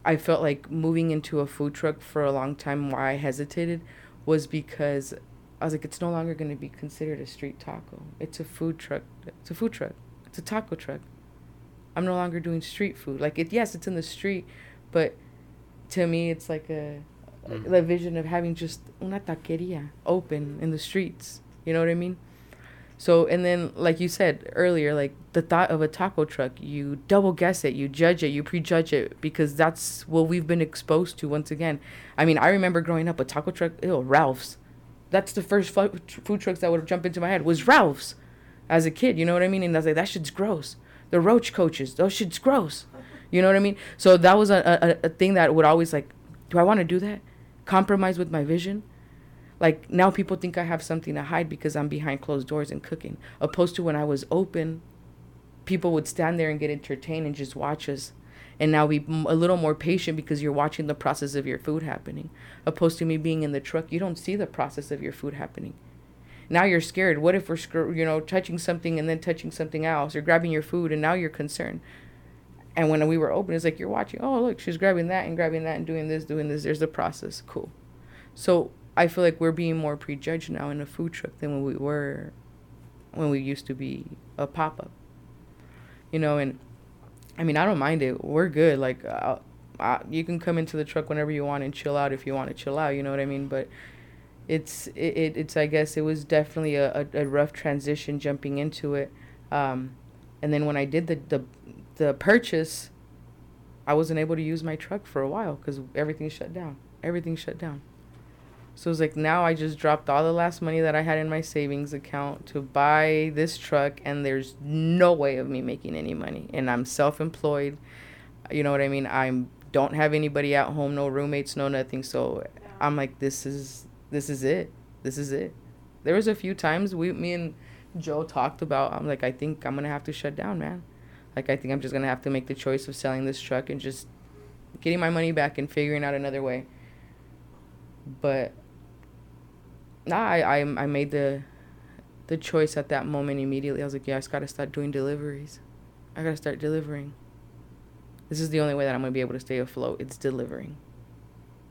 [SPEAKER 6] I felt like moving into a food truck for a long time why I hesitated was because I was like, it's no longer going to be considered a street taco. It's a food truck. It's a food truck. It's a taco truck. I'm no longer doing street food. Like it, yes, it's in the street, but to me, it's like a
[SPEAKER 2] Mhm.
[SPEAKER 6] the vision of having just una taqueria open in the streets. You know what I mean? So and then like you said earlier, like the thought of a taco truck, you double guess it, you judge it, you prejudge it because that's what we've been exposed to once again. I mean, I remember growing up a taco truck, ew, Ralph's. That's the first food trucks that would jump into my head was Ralph's as a kid, you know what I mean? And I was like, that shit's gross. The roach coaches, those shit's gross. You know what I mean? So that was a, a, a thing that would always like, do I want to do that? Compromise with my vision? Like now people think I have something to hide because I'm behind closed doors and cooking. Opposed to when I was open, people would stand there and get entertained and just watch us. And now be a little more patient because you're watching the process of your food happening. Opposed to me being in the truck, you don't see the process of your food happening. Now you're scared. What if we're, you know, touching something and then touching something else, or grabbing your food, and now you're concerned. And when we were open, it's like you're watching. Oh, look, she's grabbing that and grabbing that and doing this, doing this. There's the process. Cool. So I feel like we're being more prejudged now in a food truck than when we were, when we used to be a pop up. You know, and I mean, I don't mind it. We're good. Like, uh, uh, you can come into the truck whenever you want and chill out if you want to chill out. You know what I mean? But it's it, it it's I guess it was definitely a, a, a rough transition jumping into it. Um, and then when I did the the the purchase, I wasn't able to use my truck for a while because everything shut down. Everything shut down. So it's like now I just dropped all the last money that I had in my savings account to buy this truck, and there's no way of me making any money. And I'm self-employed. You know what I mean? I don't have anybody at home, no roommates, no nothing. So I'm like, this is this is it. This is it. There was a few times we, me and Joe talked about. I'm like, I think I'm gonna have to shut down, man. Like I think I'm just gonna have to make the choice of selling this truck and just getting my money back and figuring out another way. But nah, I I, I made the the choice at that moment immediately. I was like, yeah, I just gotta start doing deliveries. I gotta start delivering. This is the only way that I'm gonna be able to stay afloat. It's delivering.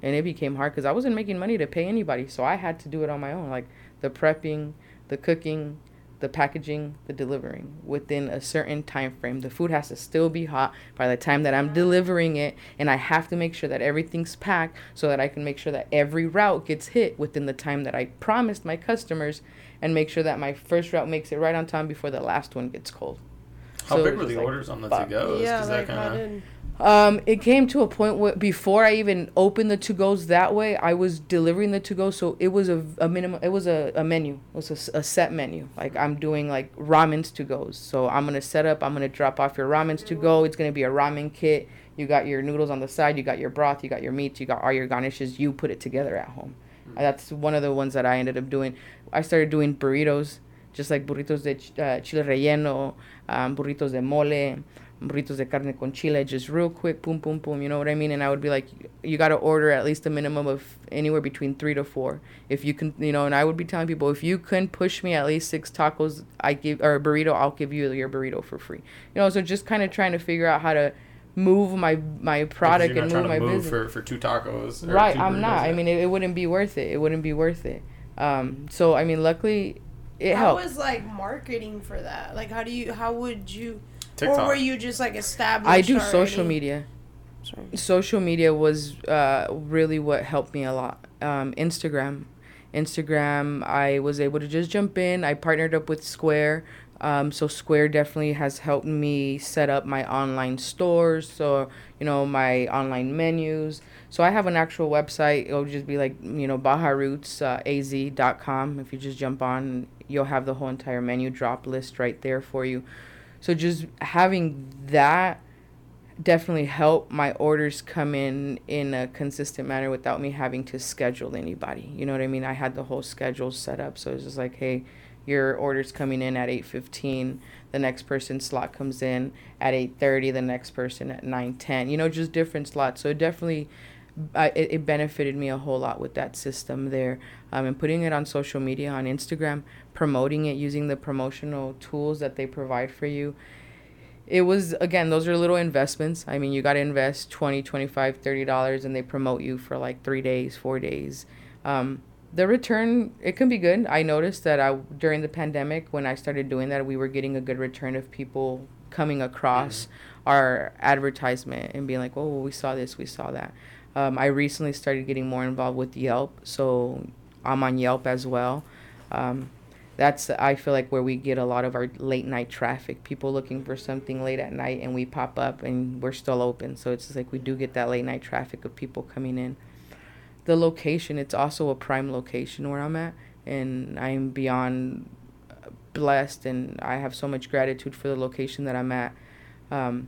[SPEAKER 6] And it became hard because I wasn't making money to pay anybody, so I had to do it on my own, like the prepping, the cooking, the packaging, the delivering within a certain time frame. The food has to still be hot by the time that I'm delivering it, and I have to make sure that everything's packed so that I can make sure that every route gets hit within the time that I promised my customers, and make sure that my first route makes it right on time before the last one gets cold.
[SPEAKER 2] How
[SPEAKER 6] So
[SPEAKER 2] big were the
[SPEAKER 6] like,
[SPEAKER 2] orders on the
[SPEAKER 6] fuck.
[SPEAKER 2] to goes?
[SPEAKER 3] yeah,
[SPEAKER 2] that
[SPEAKER 3] like how
[SPEAKER 2] kinda-
[SPEAKER 3] did
[SPEAKER 6] Um, it came to a point where before I even opened the to goes that way, I was delivering the to go, so it was a, a minimum. It was a, a menu. It was a a, set menu. Like I'm doing like ramens to goes. So I'm gonna set up. I'm gonna drop off your ramens to go. It's gonna be a ramen kit. You got your noodles on the side. You got your broth. You got your meats. You got all your garnishes. You put it together at home. Uh, That's one of the ones that I ended up doing. I started doing burritos, just like burritos de ch- uh, chile relleno, um, burritos de mole burritos de carne con chile, just real quick, boom, boom, boom. You know what I mean? And I would be like, you got to order at least a minimum of anywhere between three to four. If you can, you know, and I would be telling people, if you can push me at least six tacos, I give or a burrito, I'll give you your burrito for free. You know, so just kind of trying to figure out how to move my my product
[SPEAKER 2] you're
[SPEAKER 6] and
[SPEAKER 2] not
[SPEAKER 6] move
[SPEAKER 2] trying
[SPEAKER 6] my
[SPEAKER 2] to move
[SPEAKER 6] business.
[SPEAKER 2] for, for two tacos. or
[SPEAKER 6] Right,
[SPEAKER 2] two
[SPEAKER 6] I'm not.
[SPEAKER 2] burritos,
[SPEAKER 6] I mean, it, it wouldn't be worth it. It wouldn't be worth it. Um, so I mean, luckily, it
[SPEAKER 3] how
[SPEAKER 6] helped.
[SPEAKER 3] was like marketing for that? Like, how do you? How would you?
[SPEAKER 2] TikTok.
[SPEAKER 3] Or were you just like established?
[SPEAKER 6] I do social media.
[SPEAKER 3] Sorry.
[SPEAKER 6] social media was uh, really what helped me a lot. Um, Instagram, Instagram, I was able to just jump in. I partnered up with Square, um, so Square definitely has helped me set up my online stores. So you know my online menus. So I have an actual website. It'll just be like you know bajarootsaz.com. If you just jump on, you'll have the whole entire menu drop list right there for you. So just having that definitely helped my orders come in in a consistent manner without me having to schedule anybody. You know what I mean? I had the whole schedule set up, so it's just like, hey, your order's coming in at 8:15, the next person's slot comes in at 8:30, the next person at 9:10. You know, just different slots. So it definitely I, it, it benefited me a whole lot with that system there um, and putting it on social media on instagram promoting it using the promotional tools that they provide for you. It was again those are little investments. I mean you got to invest 20 25 30 dollars and they promote you for like three days four days. Um, the return it can be good. I noticed that i during the pandemic when i started doing that we were getting a good return of people coming across our advertisement and being like oh we saw this we saw that. Um, i recently started getting more involved with yelp so i'm on yelp as well. Um, that's I feel like where we get a lot of our late night traffic. People looking for something late at night, and we pop up, and we're still open. So it's just like we do get that late night traffic of people coming in. The location, it's also a prime location where I'm at, and I'm beyond blessed, and I have so much gratitude for the location that I'm at. Um,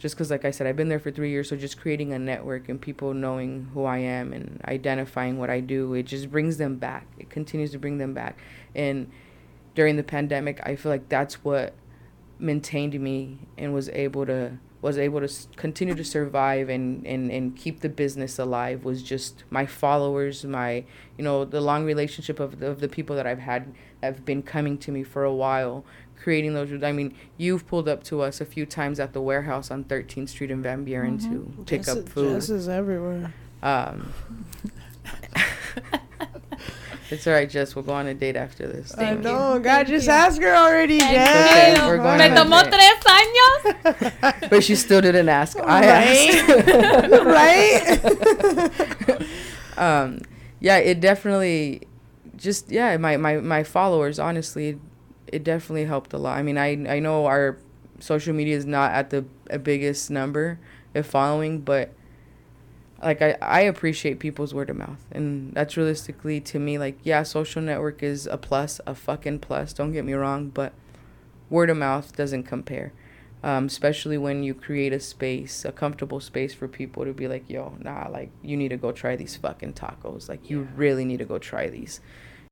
[SPEAKER 6] just because like i said i've been there for three years so just creating a network and people knowing who i am and identifying what i do it just brings them back. It continues to bring them back. And during the pandemic i feel like that's what maintained me and was able to was able to continue to survive and, and, and keep the business alive was just my followers my you know the long relationship of the, of the people that i've had have been coming to me for a while creating those i mean you've pulled up to us a few times at the warehouse on 13th street in van buren to pick
[SPEAKER 3] Jess-
[SPEAKER 6] up food
[SPEAKER 3] Jess is everywhere.
[SPEAKER 6] um, (laughs) it's all right jess we'll go on a date after this
[SPEAKER 3] I
[SPEAKER 6] Thank you.
[SPEAKER 3] know. God, just ask her already,
[SPEAKER 5] Thank
[SPEAKER 3] Jess.
[SPEAKER 6] Okay, we're going
[SPEAKER 5] Me
[SPEAKER 6] on a
[SPEAKER 5] tomó tres años. (laughs)
[SPEAKER 6] but she still didn't ask i asked (laughs)
[SPEAKER 3] right?
[SPEAKER 6] um yeah it definitely just yeah my my, my followers honestly it definitely helped a lot. I mean i i know our social media is not at the biggest number of following but like I, I appreciate people's word of mouth and that's realistically to me like yeah social network is a plus a fucking plus don't get me wrong but word of mouth doesn't compare um, especially when you create a space a comfortable space for people to be like yo nah like you need to go try these fucking tacos like you really need to go try these